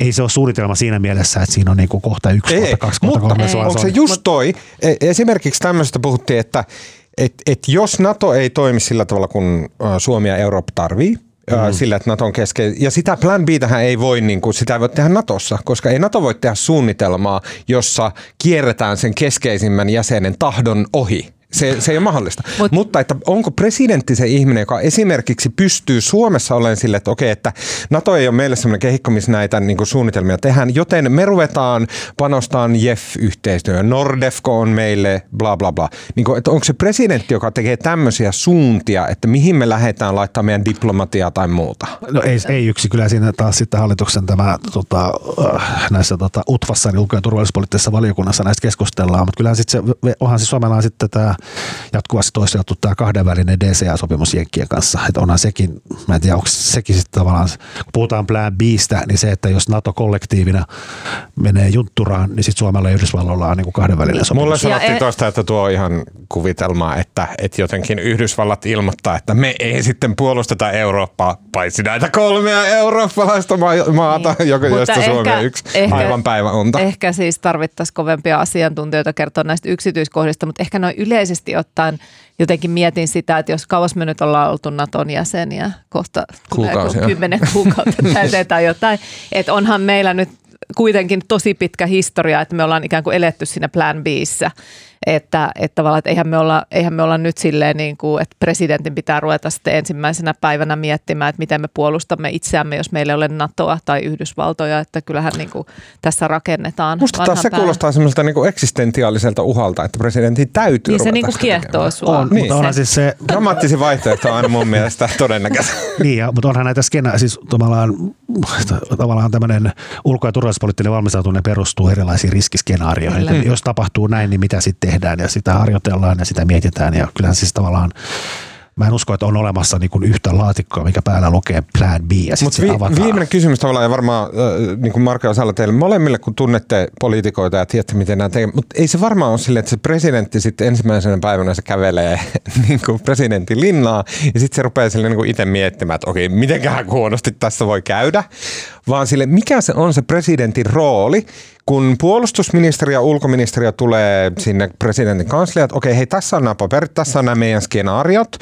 ei se ole suunnitelma siinä mielessä, että siinä on niin kuin kohta yksi, ei, kohta kaksi, kohta kolme. Onko se just toi? E- esimerkiksi tämmöistä puhuttiin, että et, et jos NATO ei toimi sillä tavalla, kun Suomi ja Eurooppa tarvii, mm. sillä, että on kesken. Ja sitä plan B tähän ei voi, niin kuin, sitä ei voi tehdä Natossa, koska ei Nato voi tehdä suunnitelmaa, jossa kierretään sen keskeisimmän jäsenen tahdon ohi. Se, se ei ole mahdollista. Mut, Mutta että onko presidentti se ihminen, joka esimerkiksi pystyy Suomessa olemaan sille, että okei, että NATO ei ole meille sellainen kehikko, missä näitä niin kuin suunnitelmia tehdään, joten me ruvetaan panostaan JEF-yhteistyöhön. Nordefco on meille bla bla bla. Niin kuin, että onko se presidentti, joka tekee tämmöisiä suuntia, että mihin me lähdetään laittaa meidän diplomatiaa tai muuta? No ei, ei yksi. Kyllä siinä taas sitten hallituksen tämä tota, äh, näissä tota, UTVassa, niin ulko- ja turvallisuuspoliittisessa valiokunnassa näistä keskustellaan, mutta kyllähän sitten se, onhan siis Suomella on sitten tämä jatkuvasti toisteltu tämä kahdenvälinen DCA-sopimus Jenkkien kanssa. Että onhan sekin, mä en tiedä, onko sekin sitten tavallaan, kun puhutaan plan Bistä, niin se, että jos NATO-kollektiivina menee juntturaan, niin sitten Suomella ja Yhdysvalloilla on niin kuin kahdenvälinen sopimus. Mulle sanottiin e- tuosta, että tuo on ihan kuvitelmaa, että, että jotenkin Yhdysvallat ilmoittaa, että me ei sitten puolusteta Eurooppaa, paitsi näitä kolmea eurooppalaista maata, niin. joka, josta ehkä, Suomi on yksi ehkä, aivan päivä unta. Ehkä siis tarvittaisiin kovempia asiantuntijoita kertoa näistä yksityiskohdista, mutta ehkä noin yleisesti yleisesti ottaen jotenkin mietin sitä, että jos kauas me nyt ollaan oltu Naton jäseniä, kohta Kuukausia. kymmenen kuukautta täyteen tai jotain, että onhan meillä nyt kuitenkin tosi pitkä historia, että me ollaan ikään kuin eletty siinä plan Bissä että, että tavallaan, että eihän me olla, eihän me olla nyt silleen niin kuin, että presidentin pitää ruveta sitten ensimmäisenä päivänä miettimään, että miten me puolustamme itseämme, jos meillä ei ole NATOa tai Yhdysvaltoja, että kyllähän niin kuin tässä rakennetaan. Musta taas se kuulostaa semmoiselta niin kuin eksistentiaaliselta uhalta, että presidentin täytyy Niin se niin kuin kiehtoo sua. On, niin. mutta onhan siis se... Dramaattisin vaihtoehto on aina mun mielestä todennäköisesti. niin, ja, mutta onhan näitä skena, siis tavallaan, tavallaan tämmöinen ulko- ja turvallisuuspoliittinen valmistautuminen perustuu erilaisiin riskiskenaarioihin. Jos tapahtuu näin, niin mitä sitten tehdään ja sitä harjoitellaan ja sitä mietitään ja kyllähän siis tavallaan Mä en usko, että on olemassa niin yhtä laatikkoa, mikä päällä lukee plan B ja Mutta vi- viimeinen kysymys tavallaan ja varmaan äh, niin kuin Marko Salla teille molemmille, kun tunnette poliitikoita ja tiedätte, miten nämä tekevät. Mutta ei se varmaan ole silleen, että se presidentti sitten ensimmäisenä päivänä se kävelee niin kuin presidentin linnaa ja sitten se rupeaa sille niin itse miettimään, että okei, mitenköhän huonosti tässä voi käydä. Vaan sille, mikä se on se presidentin rooli, kun puolustusministeri ja ulkoministeriö tulee sinne presidentin kansliaan, että okei, hei, tässä on nämä paperit, tässä on nämä meidän skenaariot.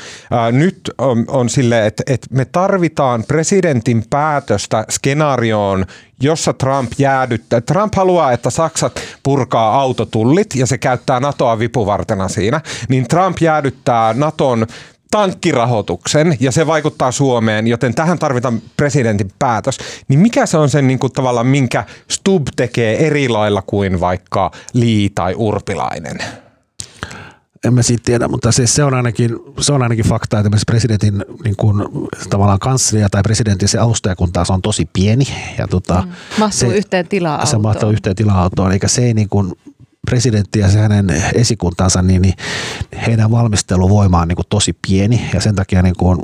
Nyt on, on sille, että, että me tarvitaan presidentin päätöstä skenaarioon, jossa Trump jäädyttää. Trump haluaa, että Saksat purkaa autotullit ja se käyttää NATOa vipuvartena siinä. Niin Trump jäädyttää NATOn tankkirahoituksen ja se vaikuttaa Suomeen, joten tähän tarvitaan presidentin päätös. Niin mikä se on sen niin kuin, tavallaan, minkä Stub tekee eri lailla kuin vaikka Lee tai Urpilainen? en mä siitä tiedä, mutta siis se on ainakin, se on ainakin fakta, että presidentin niin kuin, tavallaan kanslia tai presidentin se avustajakunta on tosi pieni. Ja tota, mm. Mahtuu se, yhteen tila-autoon. Se mahtuu yhteen tila-autoon, eikä se ei niin kuin, presidentti ja se hänen esikuntansa, niin, niin heidän valmisteluvoima on niin kuin tosi pieni ja sen takia niin kuin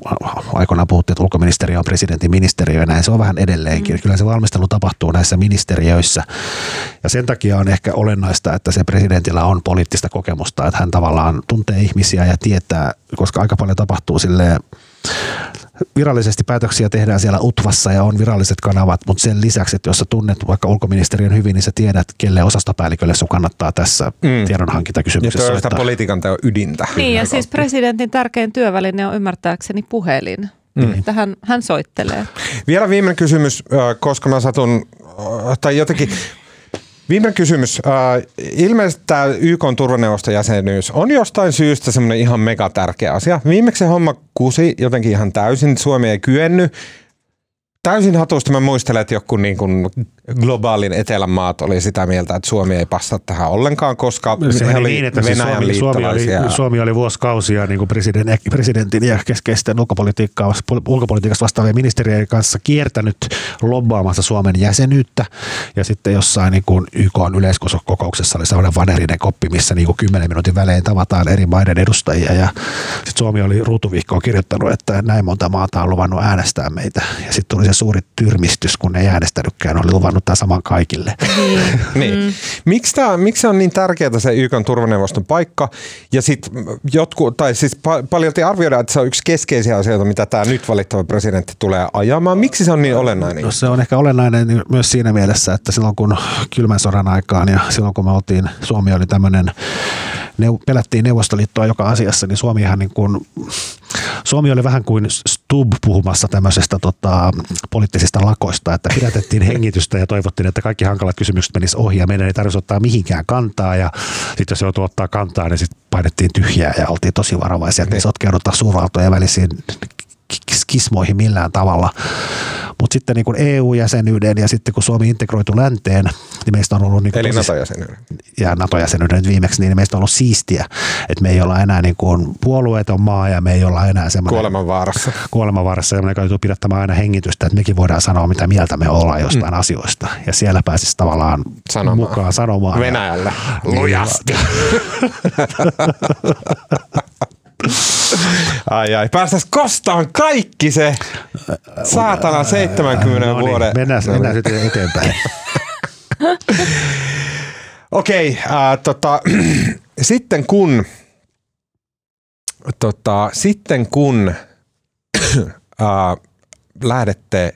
aikoinaan puhuttiin, että ulkoministeriö on presidentin ministeriö ja näin se on vähän edelleenkin. Mm. Kyllä se valmistelu tapahtuu näissä ministeriöissä ja sen takia on ehkä olennaista, että se presidentillä on poliittista kokemusta, että hän tavallaan tuntee ihmisiä ja tietää, koska aika paljon tapahtuu silleen virallisesti päätöksiä tehdään siellä UTVassa ja on viralliset kanavat, mutta sen lisäksi, että jos sä tunnet vaikka ulkoministeriön hyvin, niin sä tiedät, kelle osastopäällikölle sun kannattaa tässä mm. tiedonhankintakysymyksessä. Ja sitä politiikan teo ydintä. Niin ja siis presidentin tärkein työväline on ymmärtääkseni puhelin. Mm. Että hän, hän soittelee. Vielä viimeinen kysymys, koska mä satun, tai jotenkin Viimeinen kysymys. Äh, ilmeisesti tämä YK turvaneuvoston jäsenyys on jostain syystä semmoinen ihan mega tärkeä asia. Viimeksi se homma kusi jotenkin ihan täysin. Suomi ei kyennyt täysin hatusta mä muistelen, että joku niin kuin globaalin etelän maat oli sitä mieltä, että Suomi ei passa tähän ollenkaan, koska se he oli niin, että siis Venäjän Suomi, Suomi, oli, Suomi oli vuosikausia niin kuin presidentin, presidentin ja keskeisten ulkopolitiikasta vastaavien ministerien kanssa kiertänyt lobbaamassa Suomen jäsenyyttä. Ja sitten jossain niin kuin YK on yleiskokouksessa oli sellainen vanerinen koppi, missä niin kuin 10 minuutin välein tavataan eri maiden edustajia. Ja sitten Suomi oli ruutuvihkoon kirjoittanut, että näin monta maata on luvannut äänestää meitä. Ja sitten tuli se suuri tyrmistys, kun ne ei äänestänytkään, oli luvannut tämän saman kaikille. Niin. niin. Mm. Miksi, tämä, miksi on niin tärkeää se YK turvaneuvoston paikka? Ja sitten jotkut, tai siis pa- paljolti arvioidaan, että se on yksi keskeisiä asioita, mitä tämä nyt valittava presidentti tulee ajamaan. Miksi se on niin olennainen? No se on ehkä olennainen myös siinä mielessä, että silloin kun kylmän sodan aikaan ja silloin kun me oltiin, Suomi oli tämmöinen pelättiin Neuvostoliittoa joka asiassa, niin Suomihan niin kuin, Suomi oli vähän kuin Stub puhumassa tämmöisestä tota, poliittisista lakoista, että pidätettiin hengitystä ja toivottiin, että kaikki hankalat kysymykset menis ohi ja meidän ei tarvitsisi ottaa mihinkään kantaa ja sitten jos joutui ottaa kantaa, niin sitten painettiin tyhjää ja oltiin tosi varovaisia, että ei sotkeuduta suurvaltojen välisiin skismoihin millään tavalla. Mutta sitten niin EU-jäsenyyden ja sitten kun Suomi integroitu länteen, niin meistä on ollut... Niin Eli NATO-jäsenyyden. Ja NATO-jäsenyyden viimeksi, niin meistä on ollut siistiä, että me ei olla enää niin kuin puolueeton maa ja me ei olla enää semmoinen... Kuolemanvaarassa. Kuolemanvaarassa, ja joka joutuu pidättämään aina hengitystä, että mekin voidaan sanoa, mitä mieltä me ollaan jostain mm. asioista. Ja siellä pääsisi tavallaan sanomaan. mukaan sanomaan. Venäjällä. Lujasti. Ai ai, päästäis kostaan kaikki se saatana 70 no niin, vuoden. Mennään, mennään sitten eteenpäin. Okei, okay, äh, tota, sitten kun tota, sitten kun äh, lähdette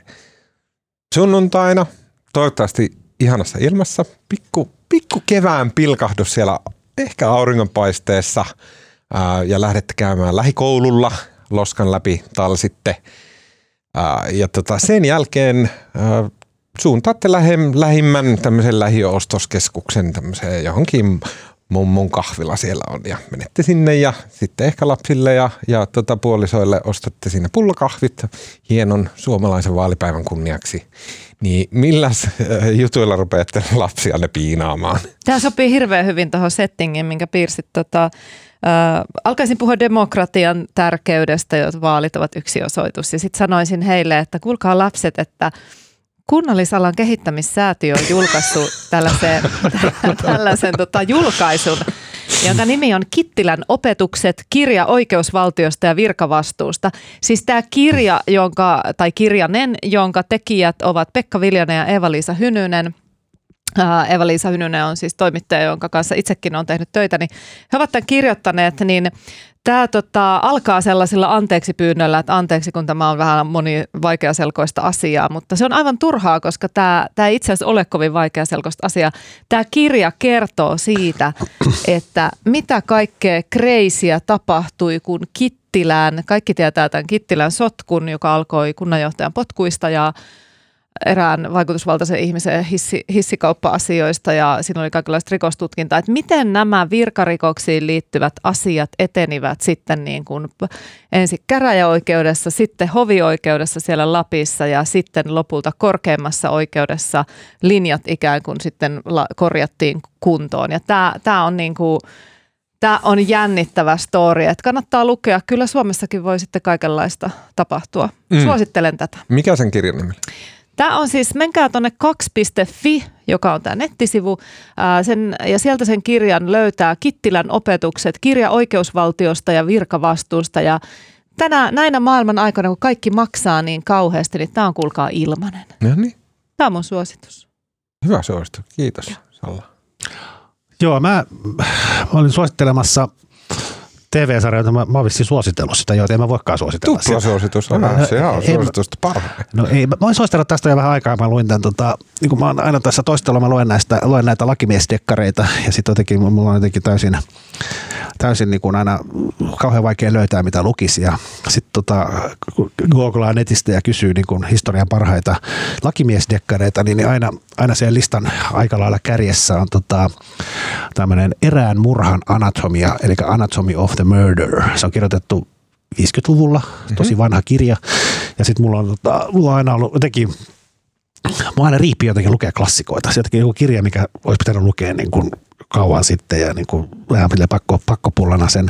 sunnuntaina, toivottavasti ihanassa ilmassa, pikku, pikku kevään pilkahdus siellä ehkä auringonpaisteessa – ja lähdette käymään lähikoululla loskan läpi talsitte. Ja tota, sen jälkeen suuntaatte lähimmän tämmöisen lähiostoskeskuksen tämmöiseen johonkin mummun kahvila siellä on ja menette sinne ja sitten ehkä lapsille ja, ja tota puolisoille ostatte sinne pullokahvit hienon suomalaisen vaalipäivän kunniaksi. Niin milläs jutuilla rupeatte lapsia piinaamaan? Tämä sopii hirveän hyvin tuohon settingin, minkä piirsit tota, alkaisin puhua demokratian tärkeydestä, jos vaalit ovat yksi osoitus. Ja sitten sanoisin heille, että kuulkaa lapset, että kunnallisalan kehittämissäätiö on julkaissut tällaisen, tällaisen tota, julkaisun, jonka nimi on Kittilän opetukset, kirja oikeusvaltiosta ja virkavastuusta. Siis tämä kirja, jonka, tai kirjanen, jonka tekijät ovat Pekka Viljanen ja Eva-Liisa Hynynen – Eva-Liisa Hynynen on siis toimittaja, jonka kanssa itsekin on tehnyt töitä, niin he ovat tämän kirjoittaneet, niin Tämä tota, alkaa sellaisilla anteeksi pyynnöllä, että anteeksi kun tämä on vähän moni vaikeaselkoista asiaa, mutta se on aivan turhaa, koska tämä, tämä ei itse asiassa ole kovin vaikeaselkoista asiaa. Tämä kirja kertoo siitä, että mitä kaikkea kreisiä tapahtui, kun Kittilään, kaikki tietää tämän Kittilän sotkun, joka alkoi kunnanjohtajan potkuista ja erään vaikutusvaltaisen ihmisen hissi, hissikauppa-asioista ja siinä oli kaikenlaista rikostutkintaa, että miten nämä virkarikoksiin liittyvät asiat etenivät sitten niin kuin ensin käräjäoikeudessa, sitten hovioikeudessa siellä Lapissa ja sitten lopulta korkeimmassa oikeudessa linjat ikään kuin sitten korjattiin kuntoon. Ja tämä, tämä on niin kuin, Tämä on jännittävä story, että kannattaa lukea. Kyllä Suomessakin voi sitten kaikenlaista tapahtua. Mm. Suosittelen tätä. Mikä sen kirjan nimi? Tämä on siis, menkää tuonne 2.fi, joka on tämä nettisivu, ää, sen, ja sieltä sen kirjan löytää Kittilän opetukset, kirja oikeusvaltiosta ja virkavastuusta, ja tänä, näinä maailman aikana, kun kaikki maksaa niin kauheasti, niin tämä on kuulkaa ilmanen. No niin, Tämä on mun suositus. hyvä suositus. Kiitos, Salla. Joo, mä, mä olin suosittelemassa TV-sarjoita, mä, mä oon vissiin suositellut sitä, joita en mä voikaan suositella. Tupla suositus on, Ää, se on ei- suositusta parhain. No ei, mä voin suositella tästä jo vähän aikaa. Mä luin tämän, tota, niin kuin mä oon aina tässä toistella, mä luen, näistä, luen näitä lakimiesdekkareita ja sitten jotenkin mulla on jotenkin täysin, täysin niin kuin aina kauhean vaikea löytää mitä lukisi ja sitten tota, googlaa netistä ja kysyy niin kuin historian parhaita lakimiesdekkareita, niin, niin aina, aina siellä listan aika lailla kärjessä on tota, tämmöinen erään murhan anatomia, eli Anatomy of the Murder. Se on kirjoitettu 50-luvulla, tosi vanha kirja. Ja sitten mulla on, tota, mulla on aina ollut jotenkin, mua aina riippii jotenkin lukea klassikoita. Se jotenkin joku kirja, mikä olisi pitänyt lukea niin kuin kauan sitten ja niin kuin vähän pakko, pakkopullana sen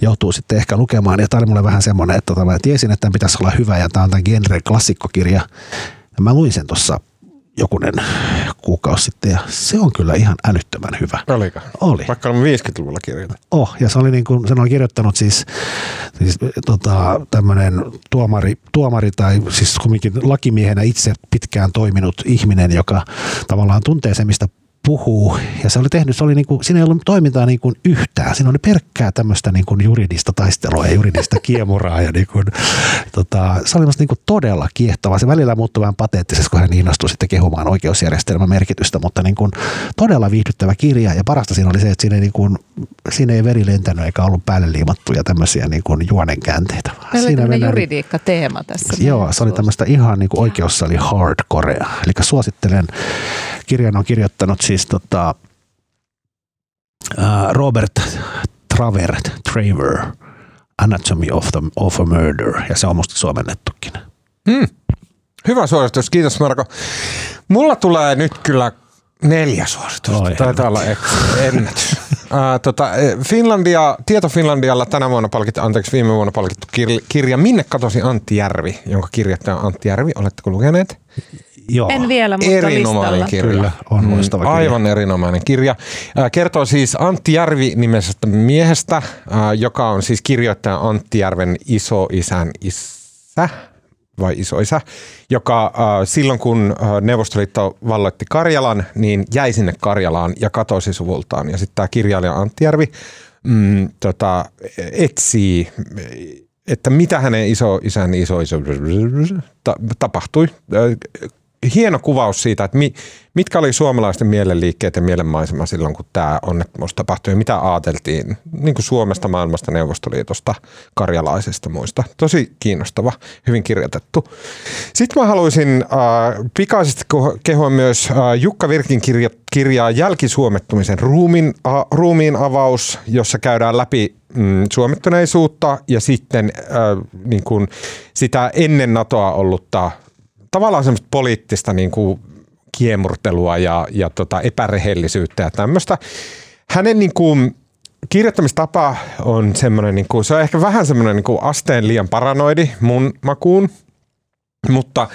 joutuu sitten ehkä lukemaan. Ja tämä oli mulle vähän semmoinen, että tota, mä tiesin, että tämän pitäisi olla hyvä ja tämä on tämän genre klassikkokirja. Ja mä luin sen tuossa jokunen kuukausi sitten ja se on kyllä ihan älyttömän hyvä. Oliko? Oli. Vaikka on 50-luvulla kirjoitettu. Oh, ja se oli niin kuin, sen oli kirjoittanut siis, siis tota, tämmöinen tuomari, tuomari tai siis kumminkin lakimiehenä itse pitkään toiminut ihminen, joka tavallaan tuntee se, mistä puhuu. Ja se oli tehnyt, se oli niin kuin, siinä ei ollut toimintaa niin kuin yhtään. Siinä oli pelkkää tämmöistä niin kuin juridista taistelua ja juridista kiemuraa. Ja niin kuin, tota, se oli niin kuin todella kiehtovaa. Se välillä muuttui vähän pateettiseksi, kun hän innostui sitten kehumaan oikeusjärjestelmän merkitystä, mutta niin kuin todella viihdyttävä kirja. Ja parasta siinä oli se, että siinä ei, niin kuin, siinä ei veri lentänyt eikä ollut päälle liimattuja tämmöisiä niin kuin juonenkäänteitä. vaan Meillä oli siinä tämmöinen mennään- juridiikka-teema tässä. Joo, se oli tämmöistä ihan niin kuin oikeussali hardcorea. Eli suosittelen, kirjan on kirjoittanut siis tota, ää, Robert Travert, Traver, Anatomy of, the, of a Murder, ja se on musta suomennettukin. Hmm. Hyvä suositus, kiitos Marko. Mulla tulee nyt kyllä neljä suositusta. Oi, Taitaa olla ennätys. Uh, tota, eh, Finlandia, Tieto Finlandialla tänä vuonna palkittu, anteeksi viime vuonna palkittu kir- kirja Minne katosi Antti Järvi, jonka kirjoittaja on Antti Järvi. Oletteko lukeneet? Joo, En vielä, mutta Erinomainen listalla. kirja. Kyllä, on loistava kirja. Aivan erinomainen kirja. Kertoo siis Antti Järvi nimisestä miehestä, joka on siis kirjoittaja Antti Järven isoisän isä vai isoisä, joka äh, silloin kun äh, Neuvostoliitto valloitti Karjalan, niin jäi sinne Karjalaan ja katosi suvultaan. Ja sitten tämä kirjailija Antti Järvi mm, tota, etsii että mitä hänen isoisän isoisä ta- tapahtui. Hieno kuvaus siitä, että mi, mitkä oli suomalaisten mielenliikkeet ja mielenmaisema silloin, kun tämä onnettomuus tapahtui ja mitä ajateltiin niin kuin Suomesta, maailmasta, Neuvostoliitosta, karjalaisesta muista. Tosi kiinnostava, hyvin kirjoitettu. Sitten mä haluaisin äh, pikaisesti kehua myös äh, Jukka Virkin kirja, kirjaa Jälkisuomettumisen ruumiin, a, ruumiin avaus, jossa käydään läpi mm, suomettuneisuutta ja sitten äh, niin kuin sitä ennen NATOa ollutta tavallaan semmoista poliittista niin kuin kiemurtelua ja, ja tota epärehellisyyttä ja tämmöistä. Hänen niin kuin, kirjoittamistapa on semmoinen, niin kuin, se on ehkä vähän semmoinen niin kuin asteen liian paranoidi mun makuun, mutta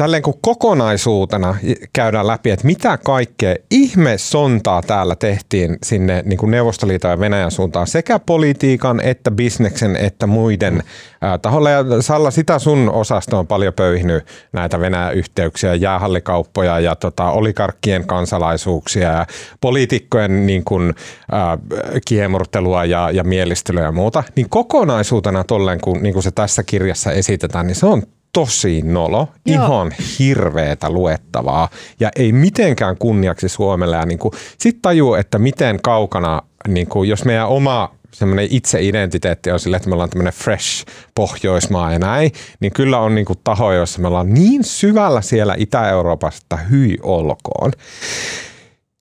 tälleen kun kokonaisuutena käydään läpi, että mitä kaikkea ihme sontaa täällä tehtiin sinne niin kuin Neuvostoliiton ja Venäjän suuntaan sekä politiikan että bisneksen että muiden ää, taholla. Ja Salla, sitä sun osasta on paljon pöyhinyt näitä Venäjän yhteyksiä, jäähallikauppoja ja tota, olikarkkien kansalaisuuksia ja poliitikkojen niin kuin, ää, kiemurtelua ja, ja mielistelyä ja muuta. Niin kokonaisuutena tolleen, kun, niin kuin se tässä kirjassa esitetään, niin se on tosi nolo, Joo. ihan hirveetä luettavaa ja ei mitenkään kunniaksi Suomelle. Ja niin kuin, sit tajuu, että miten kaukana, niin kuin, jos meidän oma semmoinen itse-identiteetti on sille, että me ollaan tämmöinen fresh Pohjoismaa ja näin, niin kyllä on niin kuin tahoja, joissa me ollaan niin syvällä siellä Itä-Euroopassa, että hyi olkoon.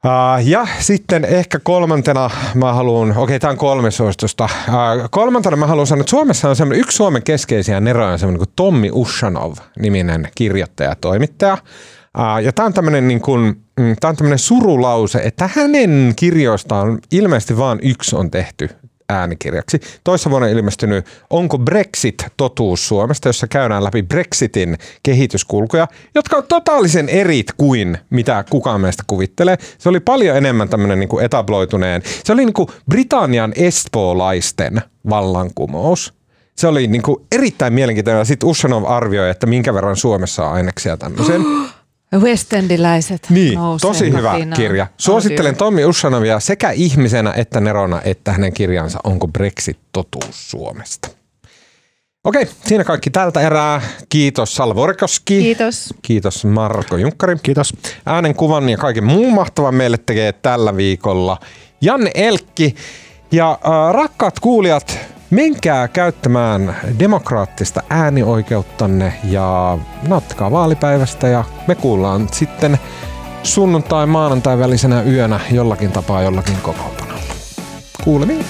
Uh, ja sitten ehkä kolmantena mä haluan, okei tämä on kolme suositusta. Uh, kolmantena mä haluan sanoa, että Suomessa on semmoinen, yksi Suomen keskeisiä neroja on semmoinen kuin Tommi Ushanov-niminen kirjoittaja ja toimittaja. Uh, ja tämä on tämmöinen niin kuin, mm, tää on tämmöinen surulause, että hänen kirjoistaan ilmeisesti vain yksi on tehty äänikirjaksi. Toissa vuonna ilmestynyt Onko Brexit totuus Suomesta, jossa käydään läpi Brexitin kehityskulkuja, jotka on totaalisen erit kuin mitä kukaan meistä kuvittelee. Se oli paljon enemmän tämmöinen niin kuin etabloituneen. Se oli niin kuin Britannian espoolaisten vallankumous. Se oli niin kuin erittäin mielenkiintoinen. Sitten Ushanov arvioi, että minkä verran Suomessa on aineksia tämmöisen. Westendiläiset Niin, nousee tosi hyvä kapinaan. kirja. Suosittelen. Tommi Ushanovia sekä ihmisenä että nerona, että hänen kirjansa Onko Brexit totuus Suomesta. Okei, siinä kaikki tältä erää. Kiitos Salvo Orkoski. Kiitos. Kiitos Marko Junkkari. Kiitos. Äänen kuvan ja kaiken muun mahtavan meille tekee tällä viikolla Janne Elkki. Ja äh, rakkaat kuulijat, menkää käyttämään demokraattista äänioikeuttanne ja nauttikaa vaalipäivästä ja me kuullaan sitten sunnuntai maanantai välisenä yönä jollakin tapaa jollakin kokoonpanolla. Kuulemiin.